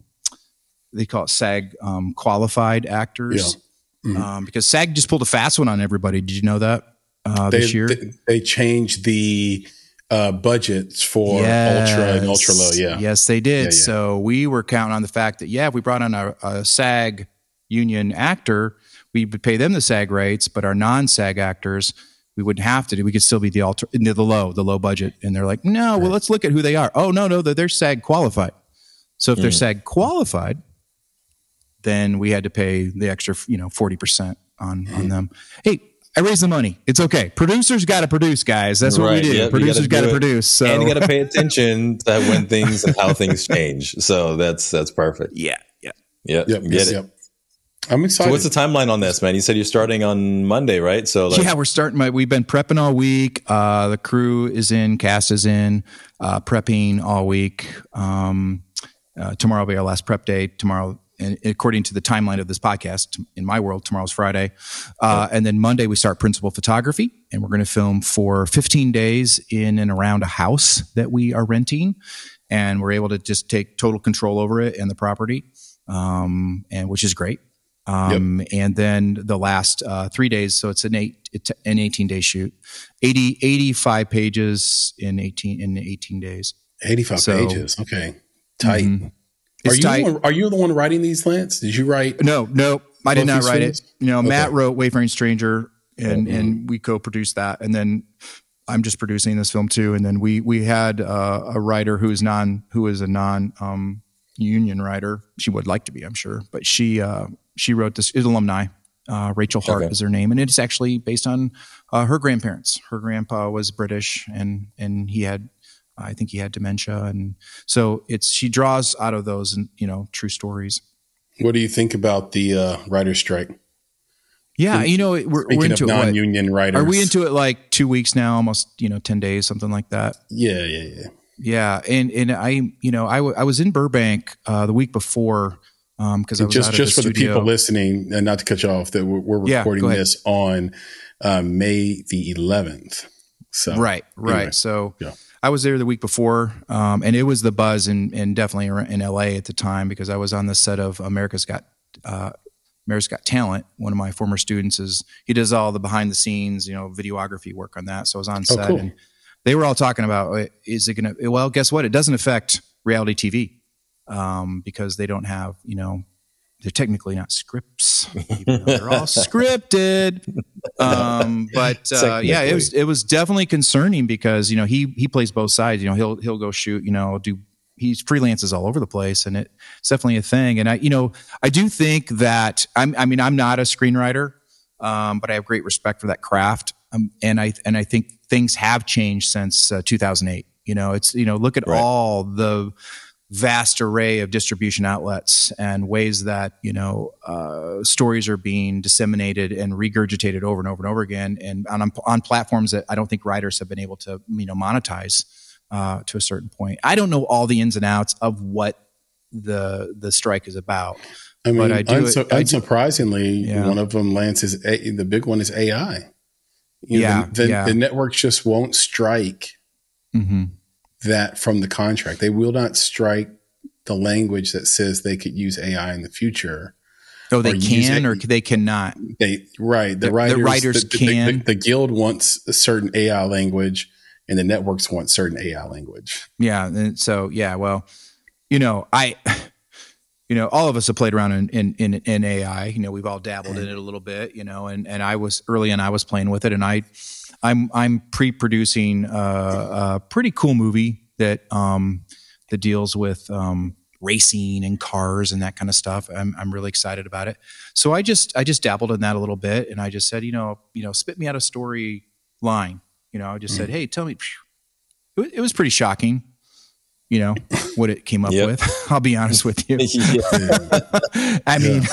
they call it SAG um, qualified actors
Mhm.
um, because SAG just pulled a fast one on everybody. Did you know that uh,
They,
this year?
they, they changed the uh, budgets for ultra and ultra low. Yeah.
Yes, they did.
Yeah, yeah.
So we were counting on the fact that, yeah, if we brought on a, a SAG union actor, we would pay them the SAG rates, but our non SAG actors, we wouldn't have to do. We could still be the alter, the low, the low budget. And they're like, no, well, let's look at who they are. Oh, no, no, they're, they're SAG qualified. So if they're
Mm.
SAG qualified, then we had to pay the extra, you know, 40% on,
Mm.
on them. Hey, I raise the money. It's okay. Producers got to produce, guys. That's what we do.
yep,
Producers got
gotta
to
do it.
produce. So
and you got to pay <laughs> attention to when things and how things change. So that's that's perfect.
yeah, yeah.
Yeah.
Yep.
get
yes,
it.
yep. I'm excited.
So
excited.
what's the timeline on this, man? You said you're starting on Monday, right? So like,
yeah, we're starting. My, we've been prepping all week. Uh, the crew is in, cast is in, uh, prepping all week. Um, uh, tomorrow will be our last prep day. Tomorrow, and according to the timeline of this podcast, in my world, tomorrow's Friday, uh, and then Monday we start principal photography, and we're going to film for 15 days in and around a house that we are renting, and we're able to just take total control over it and the property, um, and which is great Um, And then the last uh, three days, so it's an eight, it's an 18 day shoot, 80, 85 pages in 18, in 18 days.
85
So-
pages. Okay. Tight. Are you,
tight.
The one, are you the one writing these, Lance? Did you write?
No, no, I did not write
films?
it. You know, Matt wrote Wayfaring Stranger, and
Mhm.
and we co-produced that, and then I'm just producing this film too. And then we we had uh, a writer who is non who is a non um, union writer. She would like to be, I'm sure, but she uh, she wrote this is alumni. Uh, Rachel Hart
Okay.
is her name, and it's actually based on uh, her grandparents. Her grandpa was British, and and he had, I think he had dementia, and so it's she draws out of those, and you know, true stories.
What do you think about the uh, writer's strike?
Yeah, you know, we're, we're into
of
it. what?
non-union writers,
Are we into it like two weeks now? Almost, you know, ten days, something like that.
Yeah, yeah, yeah.
Yeah, and and I, you know, I, w- I was in Burbank uh, the week before because I was
just
out of
just
the
for the people listening, and not to cut you off, that we're, we're recording
ahead.
this on uh, May the 11th. So
right, right.
anyway,
so
yeah.
I was there the week before, um, and it was the buzz, and and definitely in LA at the time because I was on the set of America's Got. Uh, America's Got Talent. One of my former students is he does all the behind the scenes, you know, videography work on that. So I was on
Oh,
set,
cool.
and they were all talking about is it going to? Well, guess what? It doesn't affect reality TV um, because they don't have, you know, they're technically not scripts. even they're all <laughs> scripted. Um, <laughs> but uh, yeah, it was it was definitely concerning because you know he he plays both sides. You know, he'll he'll go shoot. You know, do he freelances all over the place, and it, it's definitely a thing. And I, you know, I do think that I'm. I mean, I'm not a screenwriter, um, but I have great respect for that craft. Um, and I and I think things have changed since uh, 2008. You know, it's you know, look at all the vast array of distribution outlets and ways that you know uh, stories are being disseminated and regurgitated over and over and over again, and on on platforms that I don't think writers have been able to you know monetize uh, to a certain point. I don't know all the ins and outs of what the the strike is about.
I mean,
but I do.
unsu-
I
unsurprisingly,
Yeah.
one of them, Lance, is a, the big one is AI. You
Yeah,
the, the,
yeah.
the networks just won't strike
Mhm.
That from the contract. They will not strike the language that says they could use AI in the future.
Oh, they
or
can or they cannot.
They right. The
The- the
writers,
writers
the, the-
can.
The, the guild wants a certain AI language, and the networks want certain AI language.
Yeah. And so, yeah, well, you know, I, you know, all of us have played around in, in, in, in AI, you know, we've all dabbled in it a little bit, you know, and, and I was early and I was playing with it and I, I'm, I'm pre-producing a, a pretty cool movie that, um, that deals with, um, racing and cars and that kind of stuff. I'm, I'm really excited about it. So I just, I just dabbled in that a little bit and I just said, you know, you know, spit me out a story line. You know, I just said, Hey, tell me, it was, it was pretty shocking, you know, what it came up <laughs>
Yep.
with. <laughs> I'll be honest with you. <laughs> I mean,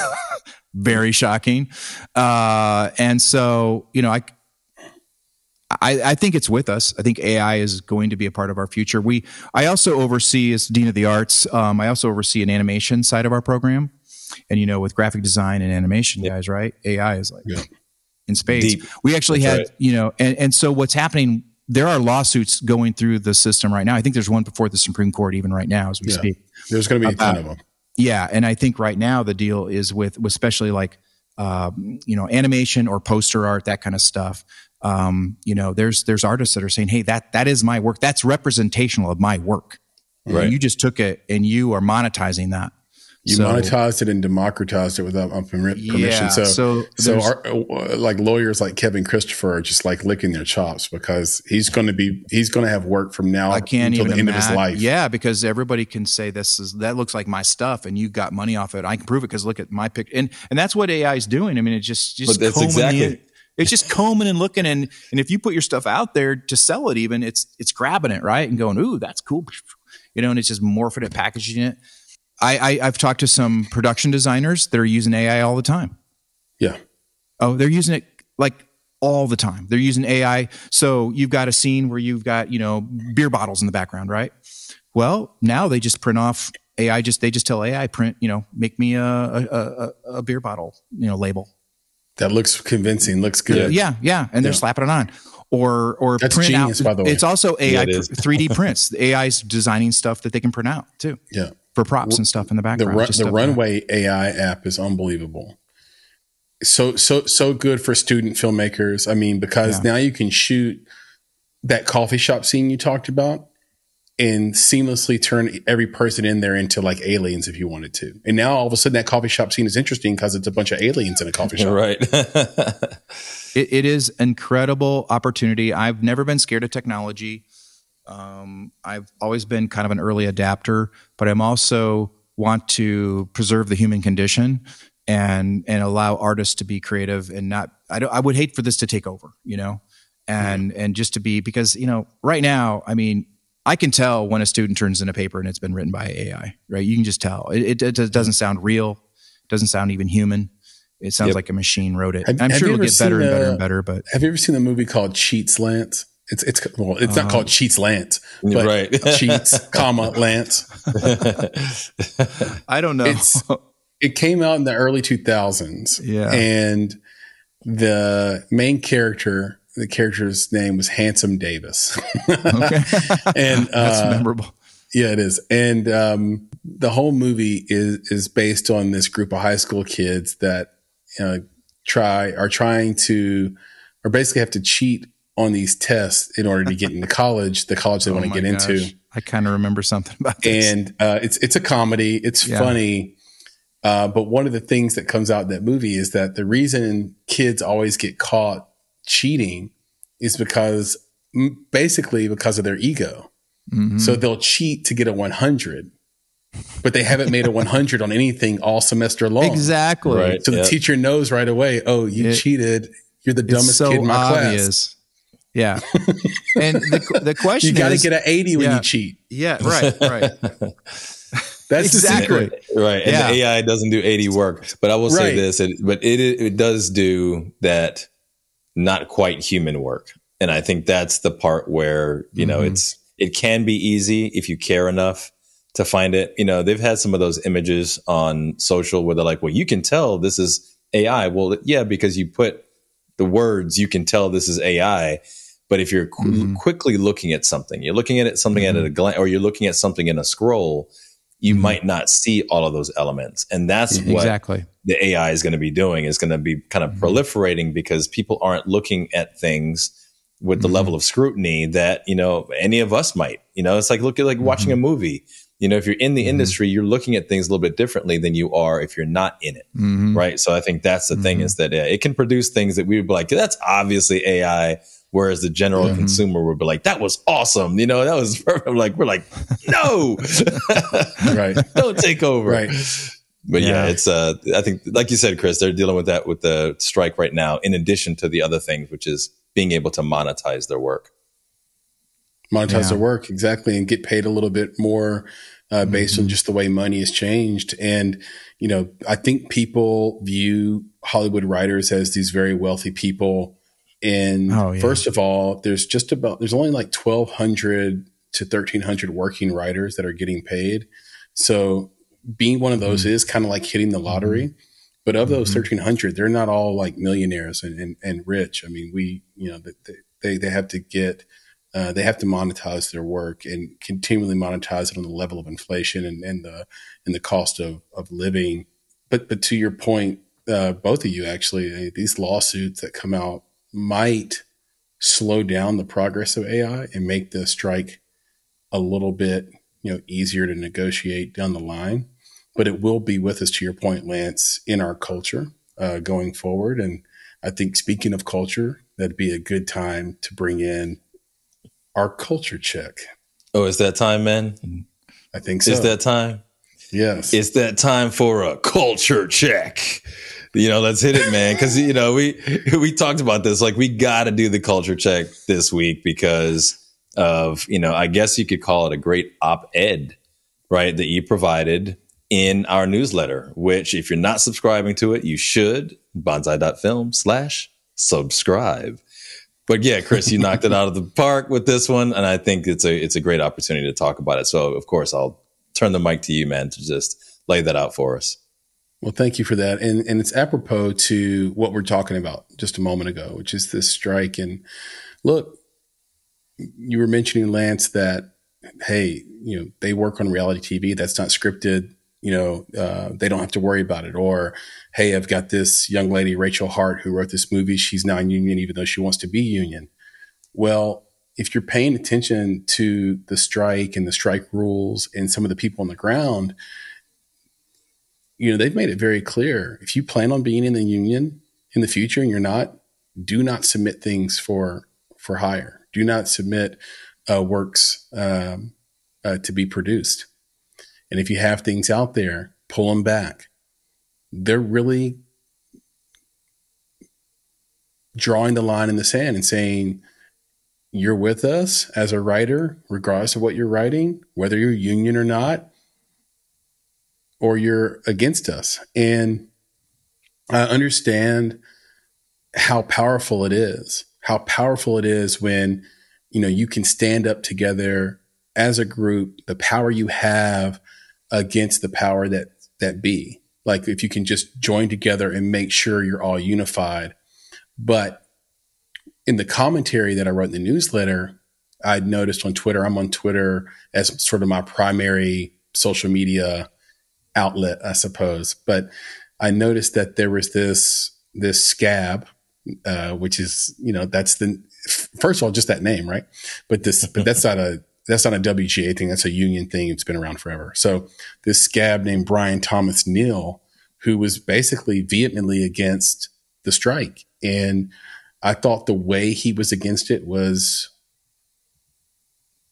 very shocking. Uh, and so, you know, I, I, I think it's with us. I think AI is going to be a part of our future. We, I also oversee as dean of the arts. Um, I also oversee an animation side of our program, and you know, with graphic design and animation guys, right? AI is like
Yeah.
in space.
Deep.
We actually
That's
had,
right.
you know, and, and so what's happening? There are lawsuits going through the system right now. I think there's one before the Supreme Court even right now as we
Yeah.
speak.
There's going to be a ton of them.
Yeah, and I think right now the deal is with especially like um, you know animation or poster art, that kind of stuff. Um, you know, there's there's artists that are saying, "Hey, that that is my work. That's representational of my work.
Right.
You just took it and you are monetizing that.
You
So-
monetized it and democratized it without permission.
Yeah,
so,
so
so, our, uh, like lawyers like Kevin Christopher are just like licking their chops because he's going to be he's going to have work from now
I can't
until
even
the end of
imagine.
his life.
Yeah, because everybody can say this is that looks like my stuff, and you got money off it. I can prove it because look at my pic, and and that's what AI is doing. I mean, it's just just
But that's
combing
exactly-
the- it's just combing and looking, and and if you put your stuff out there to sell it, even it's it's grabbing it right and going, ooh, that's cool, you know, and it's just morphing it, packaging it. I, I I've talked to some production designers that are using AI all the time.
Yeah.
Oh, they're using it like all the time. They're using AI. So you've got a scene where you've got, you know, beer bottles in the background, right? Well, now they just print off AI. Just they just tell AI print, you know, make me a a, a, a beer bottle, you know, label.
That looks convincing. Looks good.
Yeah, yeah, and they're
Yeah.
slapping it on. Or or
That's
print
genius,
out.
by the way.
It's also AI
Yeah, it is.
three D prints. <laughs> The AI's designing stuff that they can print out too
Yeah.
For props and stuff in the
The,
background.
run,
just
the
stuff like that.
Runway AI app is unbelievable. so so so good for student filmmakers. I mean, because
Yeah.
now you can shoot that coffee shop scene you talked about and seamlessly turn every person in there into like aliens if you wanted to. And now all of a sudden that coffee shop scene is interesting because it's a bunch of aliens in a coffee shop. <laughs>
right. <laughs>
it, it is incredible opportunity. I've never been scared of technology. Um, I've always been kind of an early adapter, but I'm also want to preserve the human condition and and allow artists to be creative and not. I don't. I would hate for this to take over, you know, and and just to be because you know right now, I mean. I can tell when a student turns in a paper and it's been written by AI, right? You can just tell. It, it, it doesn't sound real. doesn't sound even human. It sounds
Yep.
like a machine wrote it.
Have-
I'm
have
sure it'll get better
seen,
and better and better, but
Have you ever seen the movie called Cheats Lance? It's it's well, it's not
Uh,
called Cheats Lance, but
Right. <laughs>
Cheats, comma <laughs> Lance.
I don't know.
It's it came out in the early 2000s.
Yeah.
And the main character, the character's name was Handsome Davis.
okay. <laughs>
and
That's
uh,
memorable.
yeah, it is. And um, the whole movie is is based on this group of high school kids that uh, try are trying to or basically have to cheat on these tests in order to get into <laughs> college, the college they
Oh
want to
my
get into.
I kind of remember something about this.
and uh, it's it's a comedy. It's
Yeah.
funny, uh, but one of the things that comes out in that movie is that the reason kids always get caught cheating is because basically because of their ego.
Mhm.
So they'll cheat to get a 100, but they haven't made a 100 on anything all semester long.
exactly.
Right.
So the teacher knows right away. Oh, you
It-
cheated. You're the dumbest
so
kid in my class.
Obvious. Yeah. and the the <laughs> question
You got to
is,
get an 80 when
Yeah.
you cheat.
yeah, right, right. <laughs>
That's
Exactly.
the secret.
right. And
Yeah.
the AI doesn't do 80 work. But I will say
Right.
this, it, but it, it does do that not quite human work. And I think that's the part where, you know,
Mhm.
it's, it can be easy if you care enough to find it. You know, they've had some of those images on social where they're like, well, you can tell this is AI. Well, yeah, because you put the words, you can tell this is AI. But if you're qu-
Mhm.
quickly looking at something, you're looking at it something at a glance, or you're looking at something in a scroll, you might not see all of those elements. And that's what
Exactly.
the AI is going to be doing is going to be kind of proliferating because people aren't looking at things with the
Mhm.
level of scrutiny that, you know, any of us might, you know, it's like, look at like watching a movie, you know, if you're in the industry, you're looking at things a little bit differently than you are if you're not in it.
Mhm.
Right. So I think that's the thing
Mhm.
is that uh, it can produce things that we would be like, that's obviously AI. Whereas the general
Mhm.
consumer would be like, that was awesome. You know, that was <laughs> perfect. Like, we're like, no, <laughs>
Right. <laughs>
don't take over.
Right.
But yeah.
Yeah.
it's uh I think like you said, Chris, they're dealing with that with the strike right now, in addition to the other things, which is being able to monetize their work.
monetize
Yeah.
their work exactly and get paid a little bit more uh, based
Mm-hmm.
on just the way money has changed and you know i think people view hollywood writers as these very wealthy people and
Oh, yeah.
first of all there's just about there's only like 1200 to 1300 working writers that are getting paid so being one of those
Mm-hmm.
is kind of like hitting the lottery but of those 1300 they're not all like millionaires and, and, and rich i mean we you know they, they, they have to get uh, they have to monetize their work and continually monetize it on the level of inflation and, and the and the cost of, of living. But but to your point, uh, both of you actually, uh, these lawsuits that come out might slow down the progress of AI and make the strike a little bit you know easier to negotiate down the line. But it will be with us, to your point, Lance, in our culture uh, going forward. And I think speaking of culture, that'd be a good time to bring in our culture check.
Oh, is that time, man.
I think so.
Is that time.
yes.
It's that time for a culture check. You know, let's hit it, man. Cause you know, we we talked about this. Like we gotta do the culture check this week because of, you know, I guess you could call it a great op-ed, right? That you provided in our newsletter, which if you're not subscribing to it, you should. Bonsai.film slash subscribe. But yeah, Chris, you knocked it out of the park with this one, and I think it's a it's a great opportunity to talk about it. So of course, I'll turn the mic to you, man, to just lay that out for us.
Well, thank you for that. And and it's apropos to what we're talking about just a moment ago, which is this strike. And look, you were mentioning Lance that hey, you know, they work on reality TV that's not scripted. you know, uh, they don't have to worry about it. Or, hey, I've got this young lady, Rachel Hart, who wrote this movie. She's non-union, even though she wants to be union. Well, if you're paying attention to the strike and the strike rules and some of the people on the ground, you know, they've made it very clear. If you plan on being in the union in the future and you're not, do not submit things for for hire. Do not submit uh, works um, uh, to be produced. And if you have things out there, pull them back. They're really drawing the line in the sand and saying, you're with us as a writer, regardless of what you're writing, whether you're union or not, or you're against us. And I understand how powerful it is, how powerful it is when, you know, you can stand up together as a group, the power you have against the power that, that be. Like if you can just join together and make sure you're all unified. But in the commentary that I wrote in the newsletter, I'd noticed on Twitter, I'm on Twitter as sort of my primary social media outlet, I suppose. But I noticed that there was this this scab, uh, which is you know that's the first of all just that name, right? But this but that's not a that's not a WGA thing. That's a union thing. It's been around forever. So this scab named Brian Thomas Neal, who was basically vehemently against the strike, and I thought the way he was against it was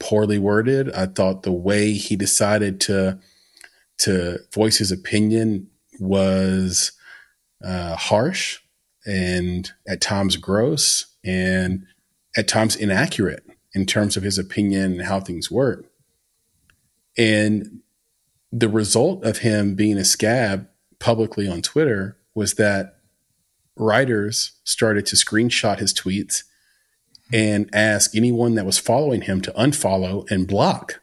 poorly worded. I thought the way he decided to to voice his opinion was uh, harsh and at times gross and at times inaccurate in terms of his opinion and how things work. And the result of him being a scab publicly on Twitter was that writers started to screenshot his tweets and ask anyone that was following him to unfollow and block.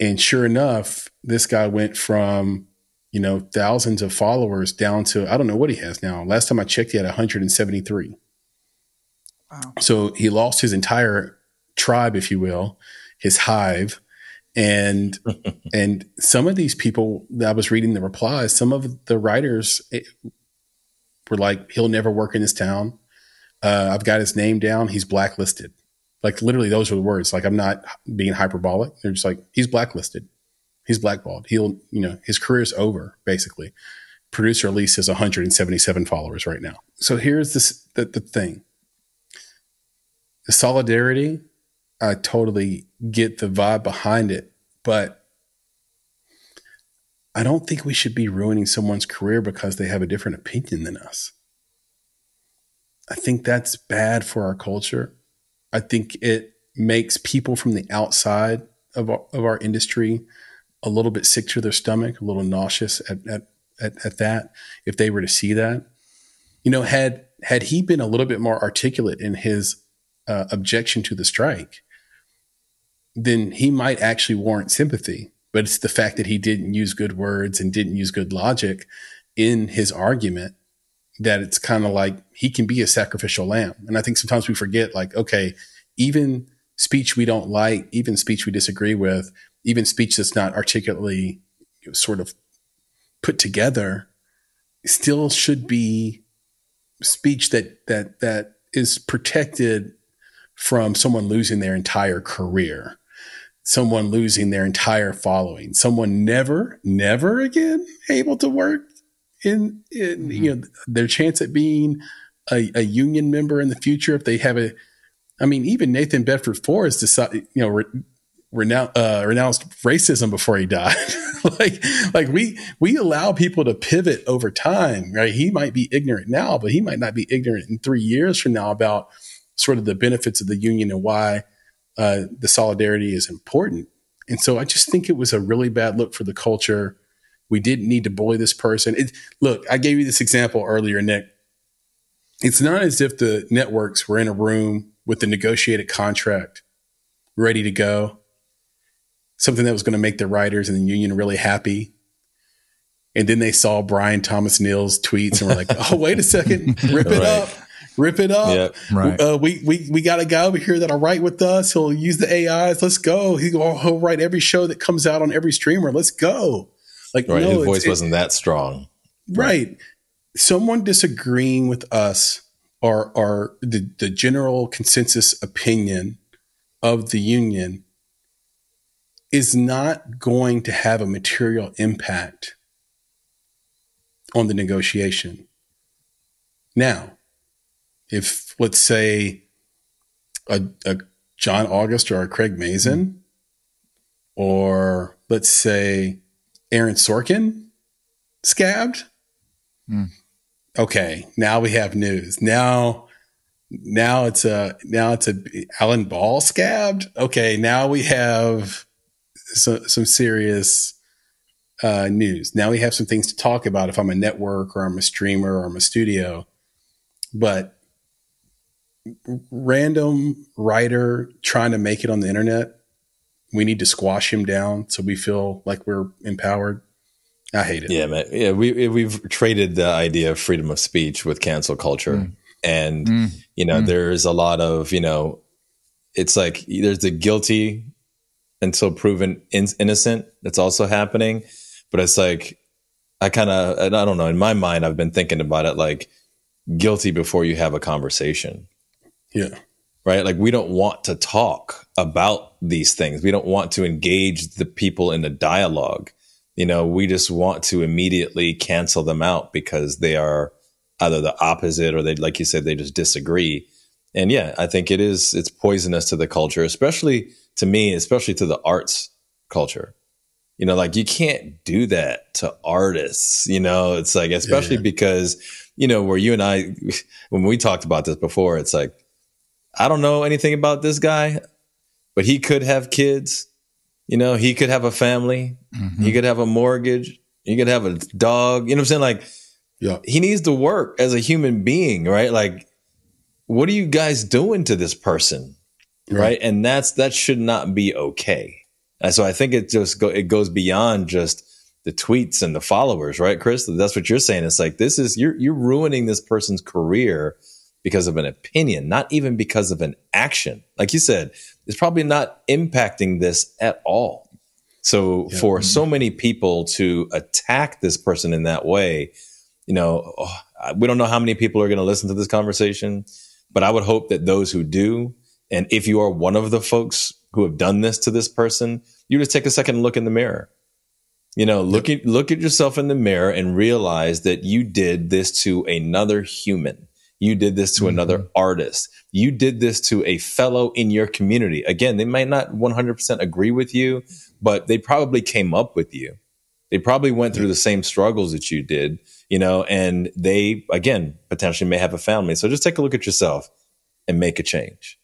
And sure enough, this guy went from, you know, thousands of followers down to, I don't know what he has now. Last time I checked, he had 173. Wow. So he lost his entire tribe, if you will, his hive. And, <laughs> and some of these people that I was reading the replies, some of the writers eh, were like, he'll never work in this town. Uh, I've got his name down. He's blacklisted. Like literally, those are the words. Like I'm not being hyperbolic. They're just like he's blacklisted. He's blackballed. He'll, you know, his career's over. Basically, producer Elise has 177 followers right now. So here's this the, the thing. The solidarity, I totally get the vibe behind it, but I don't think we should be ruining someone's career because they have a different opinion than us. I think that's bad for our culture. I think it makes people from the outside of our, of our industry a little bit sick to their stomach, a little nauseous at, at, at, at that if they were to see that. You know, had had he been a little bit more articulate in his uh, objection to the strike, then he might actually warrant sympathy. But it's the fact that he didn't use good words and didn't use good logic in his argument that it's kind of like he can be a sacrificial lamb. And I think sometimes we forget, like, okay, even speech we don't like, even speech we disagree with, even speech that's not articulately sort of put together, still should be speech that that that is protected from someone losing their entire career someone losing their entire following someone never never again able to work in, in mm-hmm. you know their chance at being a, a, union member in the future if they have a I mean even Nathan Bedford Forrest decided you know re, renoun, uh, renounced racism before he died. <laughs> Like like we we allow people to pivot over time right? He might be ignorant now but he might not be ignorant in 3 years from now about sort of the benefits of the union and why uh, the solidarity is important. And so I just think it was a really bad look for the culture we didn't need to bully this person. It, look, I gave you this example earlier, Nick. It's not as if the networks were in a room with the negotiated contract ready to go, something that was going to make the writers and the union really happy. And then they saw Brian Thomas Neal's tweets and were like, oh, wait a second, <laughs> rip it right. up. Rip it up.
Yep.
Right.
Uh, we we we got a guy over here that'll write with us. He'll use the AIs. Let's go. He'll, he'll write every show that comes out on every streamer. Let's go. Like
Right.
no,
His voice
it-
wasn't that strong.
right. Someone disagreeing with us or or the, the general consensus opinion of the union is not going to have a material impact on the negotiation. Now, if let's say a, a John August or a Craig Mazin, or let's say Aaron Sorkin scabbed, okay, now we have news. Now, now it's a now it's a Alan Ball scabbed. Okay, now we have some some serious uh, news. Now we have some things to talk about. If I'm a network or I'm a streamer or I'm a studio, but random writer trying to make it on the internet, we need to squash him down so we feel like we're empowered. I hate it.
Yeah, man. Yeah, we we've traded the idea of freedom of speech with cancel culture, and
Mm.
you know,
Mm.
there's a lot of you know, it's like there's the guilty until proven in- innocent that's also happening, but it's like I kind of I don't know. In my mind, I've been thinking about it like guilty before you have a conversation
Yeah.
Right? Like we don't want to talk about these things. We don't want to engage the people in the dialogue. You know, we just want to immediately cancel them out because they are either the opposite or they, like you said, they just disagree. And yeah, I think it is, it's poisonous to the culture, especially to me, especially to the arts culture. You know, like you can't do that to artists, you know, it's like, especially because, you know, where you and I, <laughs> when we talked about this before, it's like, I don't know anything about this guy, but he could have kids. You know, he could have a family. Mm-hmm. He could have a mortgage. He could have a dog. You know what I'm saying? Like,
Yeah.
he needs to work as a human being, right? Like, what are you guys doing to this person? Right. And that's, that should not be okay. And so I think it just go, it goes beyond just the tweets and the followers, right, Chris? That's what you're saying. It's like, this is, you're, you're ruining this person's career because of an opinion, not even because of an action. Like you said, it's probably not impacting this at all. So for so mm-hmm. many people to attack this person in that way, you know, oh, we don't know how many people are going to listen to this conversation, but I would hope that those who do, and if you are one of the folks who have done this to this person, you just take a second and look in the mirror. You know, look at look at yourself in the mirror and realize that you did this to another human. You did this to another artist. You did this to a fellow in your community. Again, they might not 100% agree with you, but they probably came up with you. They probably went through the same struggles that you did, you know, and they, again, potentially may have a family. So just take a look at yourself and make a change.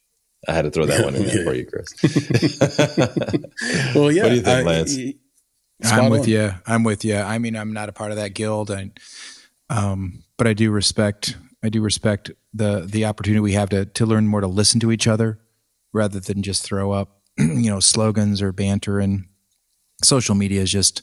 I had to throw that one in there <laughs> for you, Chris. <laughs>
Well, yeah.
What do you think,
I-
Lance?
spot
I'm with
on.
you. I'm with you. I mean, I'm not a part of that guild, and um, but I do respect. I do respect the the opportunity we have to to learn more to listen to each other, rather than just throw up, <clears throat> you know, slogans or banter. And social media is just,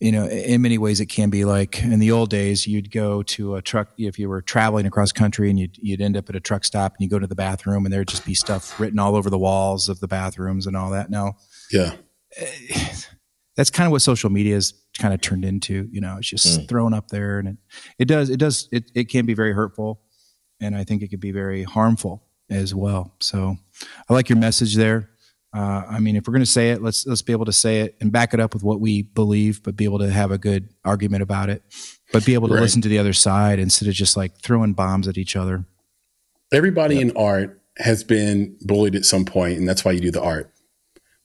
you know, in many ways it can be like in the old days. You'd go to a truck if you were traveling across country, and you'd you'd end up at a truck stop, and you go to the bathroom, and there'd just be stuff written all over the walls of the bathrooms and all that. Now
Yeah.
Eh, <sighs> that's kind of what social media has kind of turned into. You know, it's just
Mm.
thrown up there, and it, it does it does it it can be very hurtful, and I think it could be very harmful as well. So, I like your message there. Uh, I mean, if we're going to say it, let's let's be able to say it and back it up with what we believe, but be able to have a good argument about it, but be able to
Right.
listen to the other side instead of just like throwing bombs at each other.
Everybody in art has been bullied at some point, and that's why you do the art.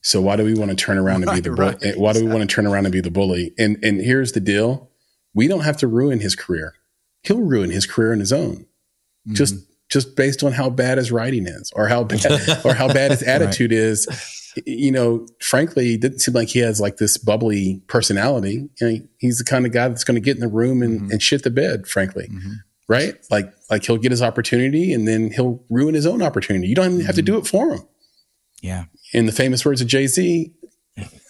So why do we want to turn around and be <laughs> the
Right,
bull- eh, why do we want to turn around and be the bully? And and here's the deal: we don't have to ruin his career. He'll ruin his career on his own, mm-hmm. just just based on how bad his writing is, or how bad <laughs> or how bad his attitude is. You know, frankly, it didn't seem like he has like this bubbly personality. You know, he's the kind of guy that's going to get in the room and, mm-hmm. and shit the bed. Frankly, mm-hmm. right? Like like he'll get his opportunity and then he'll ruin his own opportunity. You don't even have to do it for him.
Yeah.
In the famous words of Jay Z,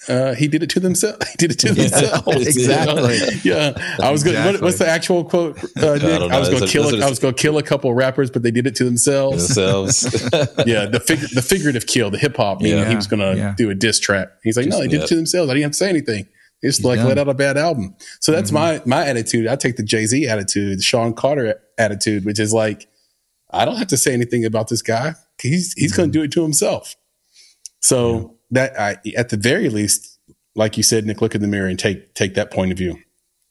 Uh, he did it to themselves. <laughs> He did it to themselves.
Exactly.
yeah, I was going. What, what's the actual quote? Uh, Nick?
don't
I, was going to kill.
those
A,
are
I was going to kill a couple of rappers, but they did it to themselves.
Themselves. <laughs>
yeah, the figure, the figurative kill, the hip hop. meaning
Yeah.
he was going to
Yeah.
do a diss track. He's like, no, they did
yeah.
it to themselves. I didn't have to say anything. They just like
done.
let out a bad album. So that's my my attitude. I take the Jay Z attitude, the Shawn Carter attitude, which is like, I don't have to say anything about this guy. He's he's going to do it to himself. So that I, at the very least, like you said, Nick, look in the mirror and take take that point of view.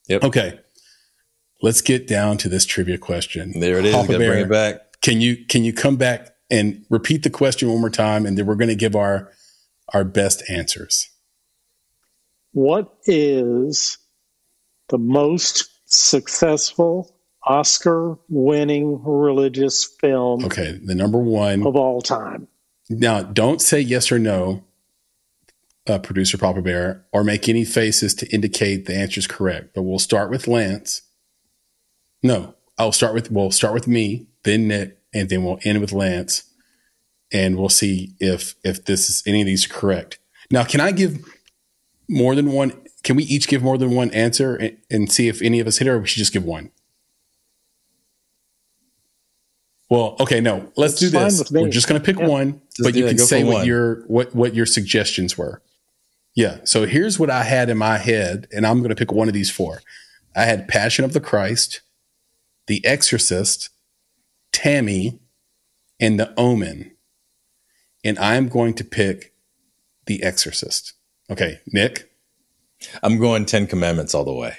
Yep.
Okay, let's get down to this trivia question.
There it is.
Papa
Got to bring it back.
Can you can you come back and repeat the question one more time, and then we're going to give our our best answers.
What is the most successful Oscar winning religious film
Okay, the number one.
of all time?
Now, don't say yes or no, uh, producer Papa Bear, or make any faces to indicate the answer is correct. But we'll start with Lance. No, I'll start with we'll start with me, then Nick, and then we'll end with Lance, and we'll see if if this is any of these are correct. Now, can I give more than one? Can we each give more than one answer and, and see if any of us hit it, or we should just give one? Well, okay, no. Let's
It's
do this. We're just going to pick
Yeah.
one,
Just
but you
do
can
Go
say what
one.
your what what your suggestions were. Yeah. So here's what I had in my head, and I'm going to pick one of these four. I had Passion of the Christ, The Exorcist, Tammy, and The Omen, and I'm going to pick The Exorcist. Okay, Nick.
I'm going Ten Commandments all the way.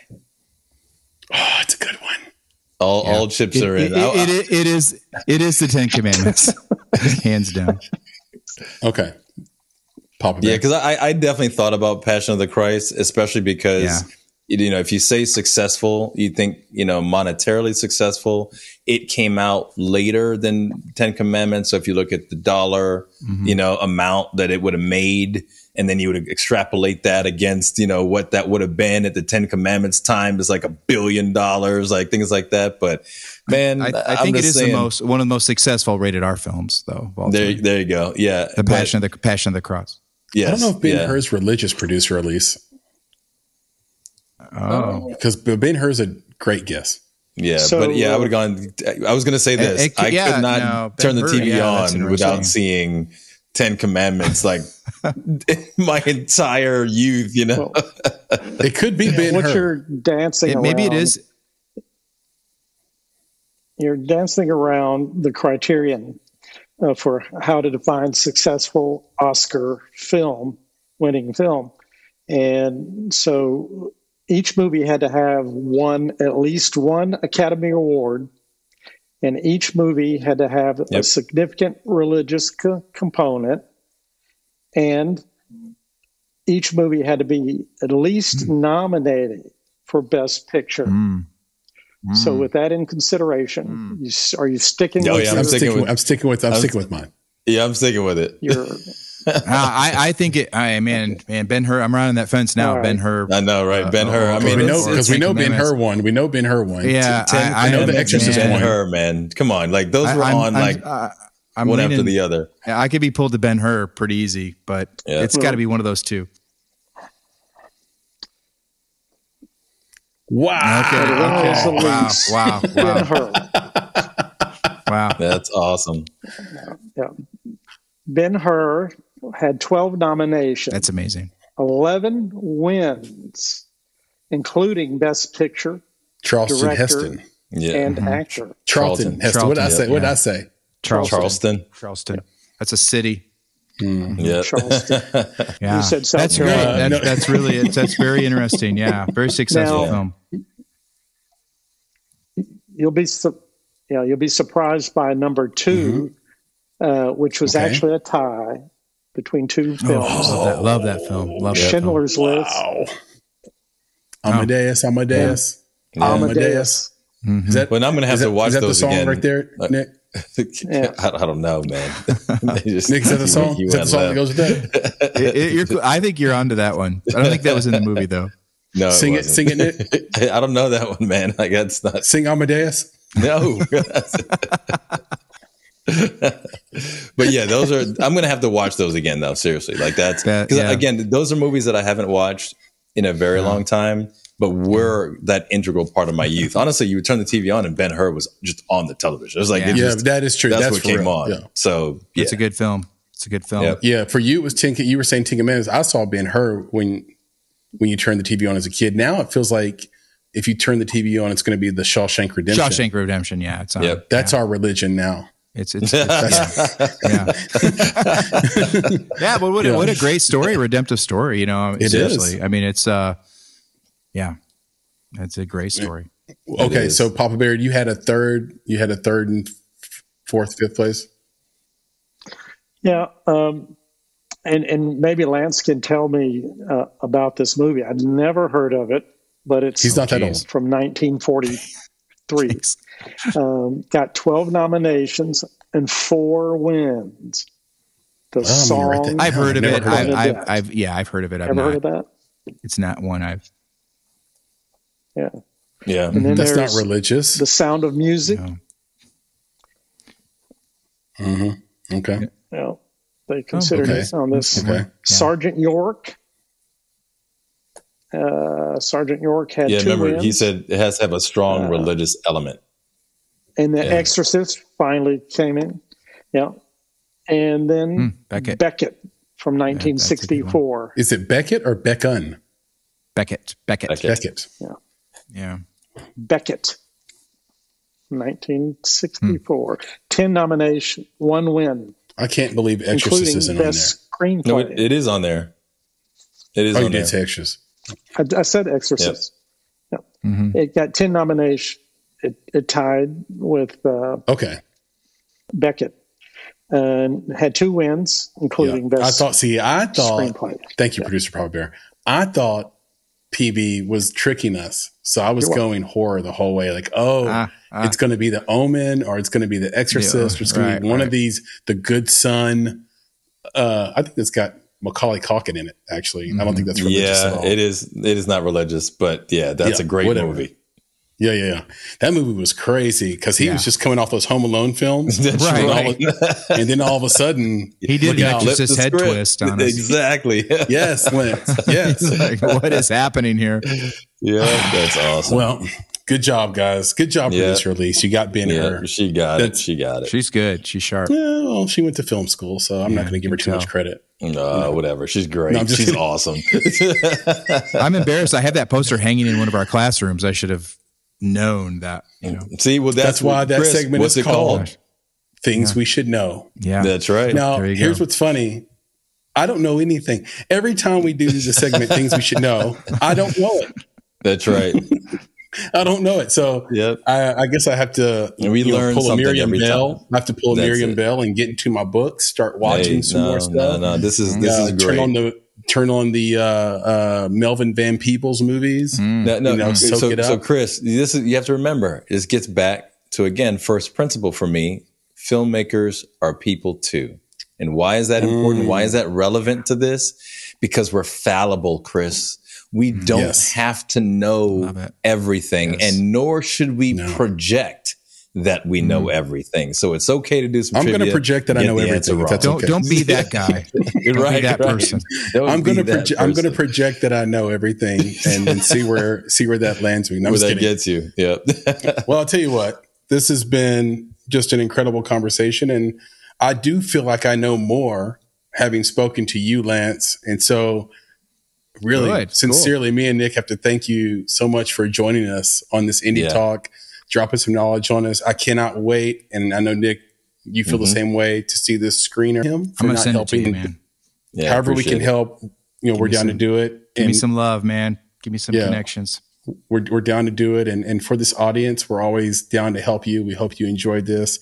Oh, it's a good one.
All all chips
It,
are in.
it- it- it- it is it is the Ten Commandments, <laughs> hands down.
Okay. Papa
Yeah, because I, I definitely thought about Passion of the Christ, especially because
Yeah.
you know if you say successful, you think you know monetarily successful. It came out later than Ten Commandments, so if you look at the dollar,
Mm-hmm.
you know amount that it would have made, and then you would extrapolate that against you know what that would have been at the Ten Commandments time is like a billion dollars, like things like that. But man,
I, I
I'm
think it
just
is
saying-
the most one of the most successful rated R films, though.
There,
time.
there you go. Yeah,
the
but-
passion of the Passion of the Cross.
Yes,
I don't know if Ben
yeah.
Hur's religious producer, Elise,
Oh,
because Ben Hur's a great guess.
Yeah,
So,
but yeah, I would have gone. I was going to say this.
it-
I
yeah,
could not
no,
turn the TV
yeah,
on without seeing Ten Commandments like <laughs> my entire youth. You know, <laughs>
It could be Ben
What you're dancing
It- maybe it is.
You're dancing around the criterion uh, for how to define successful Oscar film, winning film. And so each movie had to have one, at least one Academy Award, and each movie had to have a significant religious co- component, and each movie had to be at least nominated for Best Picture.
Mm.
So, with that in consideration, you, are you sticking
Oh,
with
yeah,
I'm
I'm sticking
sticking,
with-
I'm sticking with. I'm
I'm-
sticking with mine.
yeah, I'm sticking with it.
your
Uh, <laughs> I, I think it. I man, man, Ben Hur. I'm running that fence now.
All right.
Ben Hur.
I know, right? Ben Hur. I
uh,
mean,
we know because we know Ben Hur won. We know Ben Hur won.
Yeah,
Ten
I, I know the
Commandments
Exorcist
and
won.
Ben Hur, man. Come on, like those were
I'm-
on
I'm-
like
uh, I'm
one after the other.
I could be pulled to Ben Hur pretty easy, but
Yeah.
it's got to be one of those two.
Wow.
Okay.
the winner
okay. Wow. Wow. Wow. <laughs> Wow.
That's awesome.
Yeah. Ben Hur had 12 nominations,
That's amazing.
11 wins, including Best Picture
Charleston
Director.
Heston.
Yeah,
and
Mm-hmm.
actor.
Charlton,
Charlton.
Heston. What did I
Charlton,
say? What did. I say?
Charleston.
Charleston.
Charleston. That's a city.
Yeah,
Charleston. <laughs>
Yeah.
You said South
that's great. That's, that's really it's, that's very interesting. Yeah, very successful
Now-
film.
You'll be, su- yeah, you'll be surprised by number 2 uh, which was
Okay.
actually a tie between two films.
Love that, love that film. Love that film.
Schindler's List,
Wow. Amadeus, Amadeus,
Amadeus.
Is that,
Well, I'm gonna have
is that-
to watch
is that
those
the song
again.
right there,
Uh,
Nick?
Yeah. <laughs>
I, I don't know, man. <laughs> Just-
Nick, is that the <laughs> song?
you
Is that the song that goes with that?
It- it- you're I think you're onto that one. I don't think that was in the movie though.
No,
Sing it,
wasn't.
sing it, Nick.
I don't know that one, man. Like that's not.
Sing Amadeus.
No. but but yeah, those are. I'm gonna have to watch those again though. Seriously, like that's because
yeah.
again, those are movies that I haven't watched in a very long time, but were that integral part of my <laughs> youth. Honestly, you would turn the TV on and Ben Hur was just on the television. It was like
Yeah.
Yeah,
just-
that is true.
That's,
That's
what came
real.
on.
Yeah.
So yeah,
It's a good film. It's a good film.
Yep.
Yeah, for you it was Ten. You were saying Ten Commandments. I saw Ben Hur when when you turned the TV on as a kid. Now it feels like if you turn the TV on, it's going to be the Shawshank Redemption.
Shawshank Redemption. Yeah, it's on.
Yep.
That's our religion now.
It's it's, it's <laughs> yeah. <laughs> yeah, but what a,
Yeah.
what a great story, redemptive story. You know,
It
seriously.
is.
I mean, it's uh, yeah, that's a great story.
Okay, so Papa Bear, you had a third. You had a third and fourth, fifth place.
Yeah, um, and and maybe Lance can tell me uh, about this movie. I'd never heard of it, but it's
He's not that old.
from 1943. <laughs> um, got 12 nominations and four wins. The
I'm gonna write that
song.
down.
I've heard of
Never
it.
heard
I've,
of
I've. I've, yeah, I've heard of it. I've
Ever
not.
heard of that?
It's not one I've.
Yeah.
yeah.
And then
That's not religious.
The Sound of Music.
No.
hmm Okay.
Yeah, they considered
okay.
it on this.
Okay.
Sergeant York. Uh, Sergeant York had
Yeah,
two
remember
wins.
he said it has to have a strong
Uh,
religious element.
and The
Yeah.
Exorcist finally came in. Yeah, and then
Hmm, Becket.
Becket from
that's a good
1964.
Is it Becket or Beckun?
Becket. Becket.
Becket.
Becket.
Yeah.
Becket, 1964. Ten nomination, one win,
I can't believe Exorcist isn't on there.
best screenplay.
No, it, it is on there. It is
Oh, you
on there.
did say Exorcist.
I, I said Exorcist.
Mhm.
It got ten nominations. It, it tied with uh,
Okay.
Becket and had two wins, including
Yeah.
best
I thought. See, I thought.
screenplay.
Thank you, producer Papa Bear. I thought PB was tricking us, so I was going horror the whole way. Like, oh,
Ah, ah.
it's going to be the Omen, or it's going to be the Exorcist, or it's going
right,
to be one
right.
of these, the Good Son. Uh, I think it's got Macaulay Culkin in it. Actually, I don't think that's religious at
Yeah,
all.
it is. It is not religious, but yeah, that's
Yeah,
a great
whatever.
movie.
Yeah, yeah, yeah. That movie was crazy because he
Yeah.
was just coming off those Home Alone films, <laughs>
That's
Right.
and, all
right.
of, and then all of a sudden, <laughs>
He did
Look
an
out.
Flip
Exorcist
the
head
script.
twist <laughs> on us.
Exactly.
yes, Lance, yes.
It's like, what is happening here?
yeah, that's awesome.
Well, good job, guys. Good job for
Yeah.
this release. You got Ben
yeah,
Hur.
she got
That's-
it. She got it.
She's good. She's sharp.
Well, she went to film school, so I'm not going to give her too
can
much
tell.
credit.
No, whatever. She's great.
No,
She's
kidding.
awesome.
I'm embarrassed. I have that poster hanging in one of our classrooms. I should have known that. You know.
See, well, that's,
That's why that
Chris,
segment
what's
is
it called?
Things we should know.
Yeah.
That's right.
Now, here's
go.
what's funny. I don't know anything. Every time we do the segment, <laughs> things we should know, I don't know it.
That's right. <laughs>
I don't know it. So
Yep.
I, I guess I have to
And we
you know,
learn
pull a
something
Miriam
every
Bell.
time.
I have to pull a
That's
Miriam
it.
Bell and get into my books, start watching
Hey,
some
no,
more stuff.
no. No, this is this
Uh,
is
turn
great.
on the turn on the uh, uh, Melvin Van Peebles movies.
No, no,
you know, soak
so,
it
so. Chris, this is you have to remember. This gets back to again first principle for me. Filmmakers are people too, and why is that important? Why
Mm.
is that relevant to this? Because we're fallible, Chris. We don't
Mm, Yes.
have to know everything,
Yes.
and nor should we
No.
project that we know mm. everything. So it's okay to do some.
I'm going to project that I know everything.
answer
if
wrong.
that's
Don't
okay.
don't be that <laughs> guy.
You're
Don't be
right,
that
right.
person.
Don't
I'm going to
be
proje- I'm going to project that I know everything and, and see where <laughs> see where that lands me. No,
where that
kidding.
gets you. Yep. <laughs>
Well, I'll tell you what, this has been just an incredible conversation. And I do feel like I know more having spoken to you, Lance. And so, really,
Good, cool.
sincerely, me and Nick have to thank you so much for joining us on this Indie
Yeah.
Talk, dropping some knowledge on us. I cannot wait. And I know, Nick, you feel the
Mhm.
same way to see this screener. Him for
I'm gonna
not
send it to
helping.
you, man.
Yeah,
However, we can
it.
help, you know, we're
me
down to do it.
Give me some love, man. Give me some
Yeah.
connections.
we're, we're down to do it. And, and for this audience, we're always down to help you. We hope you enjoyed this.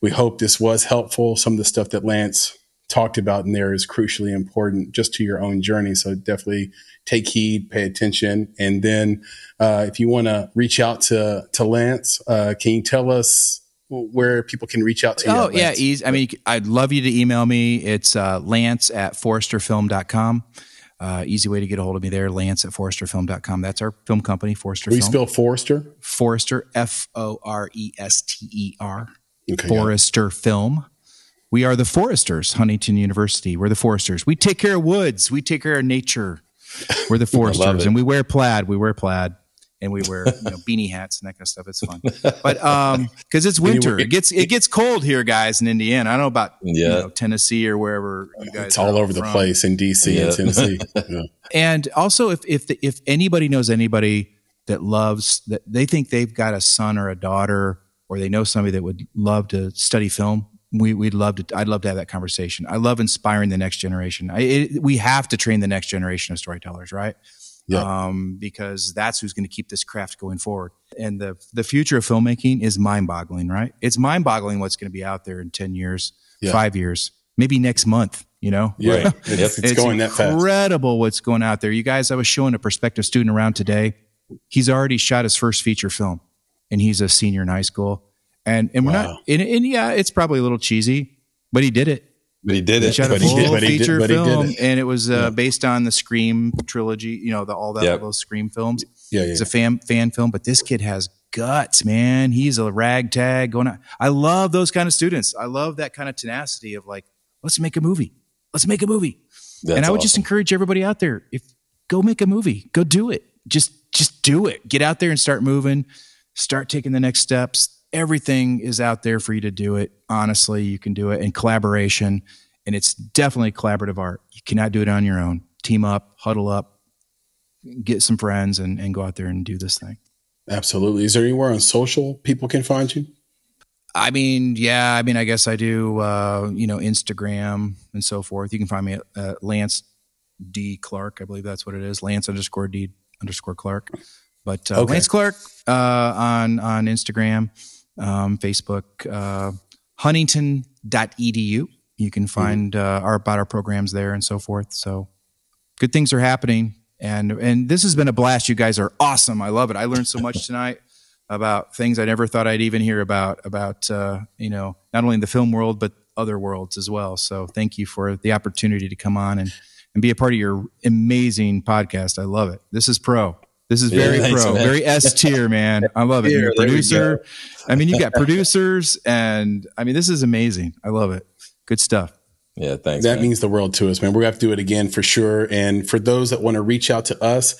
We hope this was helpful. Some of the stuff that Lance talked about in there is crucially important just to your own journey. So definitely take heed, pay attention. And then uh, if you want to reach out to, to Lance, uh, can you tell us where people can reach out to you?
Oh,
at,
yeah. Easy. I mean, I'd love you to email me. It's uh, lance at foresterfilm.com. Uh, easy way to get a hold of me there, lance at foresterfilm.com. That's our film company, Forester
We spell Forester.
Forester, F O R E S T E R.
Okay, got it.
Forester Film. We are the foresters, Huntington University. We're the foresters. We take care of woods. We take care of nature. We're the <laughs> foresters, and we wear plaid. We wear plaid, and we wear you know, <laughs> beanie hats and that kind of stuff. It's fun, but um, because it's winter, it gets it gets cold here, guys, in Indiana. I don't know about you know, Tennessee or wherever you guys.
It's all over the place in DC
Yeah.
and Tennessee. <laughs> Yeah.
And also, if if the, if anybody knows anybody that loves that they think they've got a son or a daughter, or they know somebody that would love to study film, we we'd love to. I'd love to have that conversation. I love inspiring the next generation. I, it, we have to train the next generation of storytellers, right?
Yeah.
Um, because that's who's going to keep this craft going forward. And the the future of filmmaking is mind boggling, right? It's mind boggling what's going to be out there in ten years,
Yeah.
five years, maybe next month. You know,
Yeah. <laughs>
Right.
It's, it's going that fast.
incredible what's going out there. You guys, I was showing a prospective student around today. He's already shot his first feature film, and he's a senior in high school. And and we're not. And, and yeah, it's probably a little cheesy, but he did it.
But he did
He
it.
shot a
he
full
did- but he did-
feature
but
film,
it.
and it was uh, based on the Scream trilogy. You know, the, all that
Yep.
those Scream films.
Yeah, yeah.
It's a fan fan film, but this kid has guts, man. He's a ragtag going on. I love those kind of students. I love that kind of tenacity of like, let's make a movie. Let's make a movie
That's
and I would just encourage everybody out there if go make a movie, go do it. Just just do it. Get out there and start moving. Start taking the next steps. Everything is out there for you to do it. Honestly, you can do it in collaboration, and it's definitely collaborative art. You cannot do it on your own. Team up, huddle up, get some friends, and, and go out there and do this thing.
Absolutely. Is there anywhere on social people can find you?
I mean, yeah, I mean, I guess I do, uh, you know, Instagram and so forth. You can find me at uh, Lance D Clark. I believe that's what it is. Lance underscore D underscore Clark. But uh,
Okay.
Lance Clark uh, on on Instagram, um, Facebook, uh, Huntington.edu. You can find uh, our about our programs there and so forth. So good things are happening, and and this has been a blast. You guys are awesome. I love it. I learned so much <laughs> tonight about things I never thought I'd even hear about about uh, you know not only in the film world but other worlds as well. So thank you for the opportunity to come on and and be a part of your amazing podcast. I love it. This is pro. This is very
thanks,
pro,
man.
very S <laughs> tier, man. I love it.
Here,
You're a producer. I mean, you got <laughs> producers, and I mean, this is amazing. I love it. Good stuff.
Yeah, thanks.
that
man.
means the world to us, man. We're going to have to do it again for sure. And for those that want to reach out to us,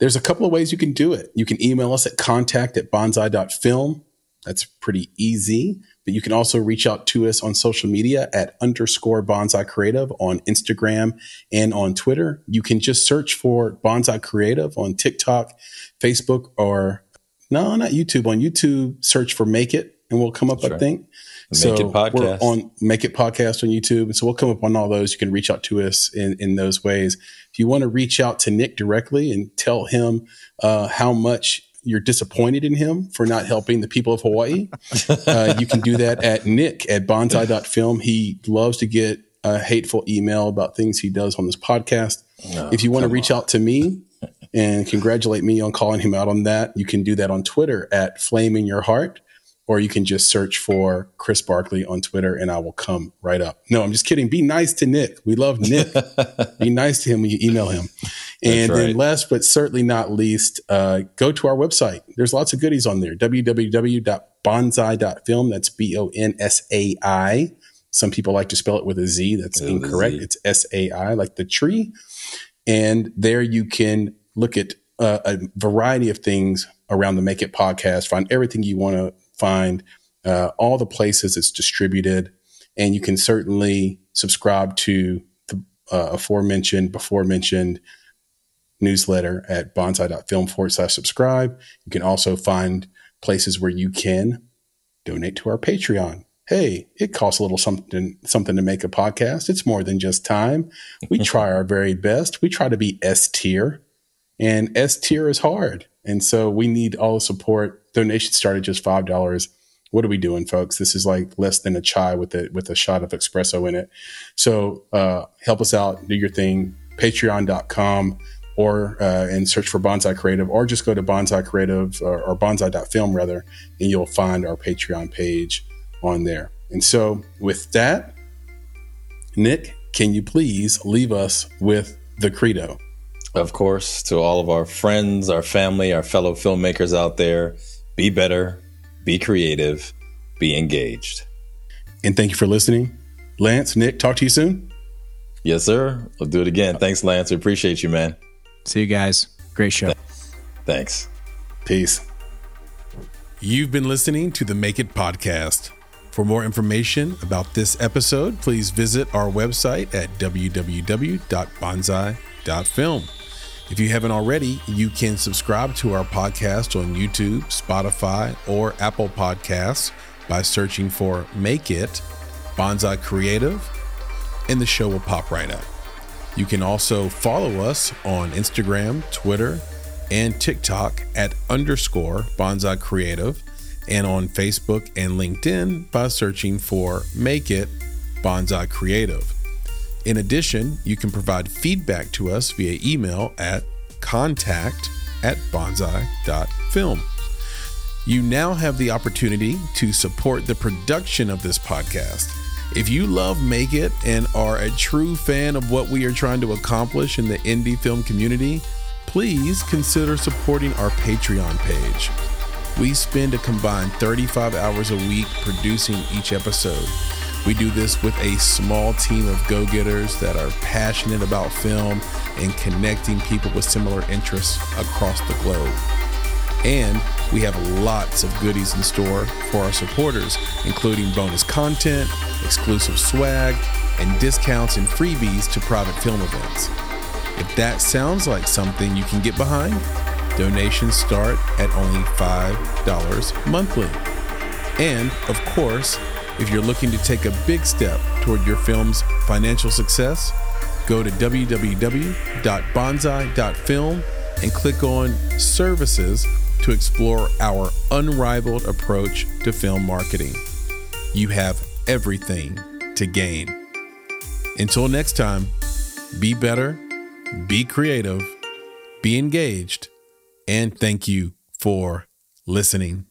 there's a couple of ways you can do it. You can email us at contact at bonsai.film. That's pretty easy. But you can also reach out to us on social media at underscore bonsai creative on Instagram and on Twitter. You can just search for bonsai creative on TikTok, Facebook, or no, not YouTube. On YouTube, search for Make It and we'll come up, I
right.
think.
Make It Podcast.
We're on Make It Podcast on YouTube. And so we'll come up on all those. You can reach out to us in, in those ways. If you want to reach out to Nick directly and tell him uh, how much you're disappointed in him for not helping the people of Hawaii, <laughs> uh, you can do that at nick at bonsai.film. He loves to get a hateful email about things he does on this podcast. if you want to reach out to me <laughs> and congratulate me on calling him out on that, you can do that on Twitter at Flame in Your Heart or you can just search for Chris Barkley on Twitter and I will come right up. No, I'm just kidding. Be nice to Nick. We love Nick. <laughs> Be nice to him when you email him. And
That's
then last but certainly not least, uh, go to our website. There's lots of goodies on there. www.bonsai.film. That's B O N S A I. Some people like to spell it with a Z. That's
With
incorrect.
Z.
It's S A I, like the tree. And there you can look at uh, a variety of things around the Make It podcast, find everything you want to find, uh, all the places it's distributed. And you can certainly subscribe to the uh, aforementioned, before mentioned newsletter at bonsai.film forward slash subscribe. You can also find places where you can donate to our Patreon. Hey, it costs a little something something to make a podcast. It's more than just time. We <laughs> try our very best. We try to be S tier, and S tier is hard. And so we need all the support. Donations start at just five dollars. What are we doing, folks? This is like less than a chai with a with a shot of espresso in it. So uh, help us out. Do your thing. Patreon.com or uh, and search for Bonsai Creative, or just go to Bonsai Creative or, or Bonsai.film rather, and you'll find our Patreon page on there. And so, with that, Nick, can you please leave us with the credo?
Of course, to all of our friends, our family, our fellow filmmakers out there, be better, be creative, be engaged.
And thank you for listening. Lance, Nick, talk to you soon.
Yes, sir. We'll do it again. Thanks, Lance. We appreciate you, man.
See you guys. Great show.
Thanks.
Peace.
You've been listening to the Make It Podcast. For more information about this episode, please visit our website at www.bonsai.film. If you haven't already, you can subscribe to our podcast on YouTube, Spotify, or Apple Podcasts by searching for Make It Bonsai Creative, and the show will pop right up. You can also follow us on Instagram, Twitter, and TikTok at underscore Bonsai Creative, and on Facebook and LinkedIn by searching for Make It Bonsai Creative. In addition, you can provide feedback to us via email at contact at bonsai.film. You now have the opportunity to support the production of this podcast. If you love Make It and are a true fan of what we are trying to accomplish in the indie film community, please consider supporting our Patreon page. We spend a combined 35 hours a week producing each episode. We do this with a small team of go getters that are passionate about film and connecting people with similar interests across the globe. And we have lots of goodies in store for our supporters, including bonus content, exclusive swag, and discounts and freebies to private film events. If that sounds like something you can get behind, donations start at only $5 monthly. And of course, if you're looking to take a big step toward your film's financial success, go to www.bonsai.film and click on Services to explore our unrivaled approach to film marketing. You have everything to gain. Until next time, be better, be creative, be engaged, and thank you for listening.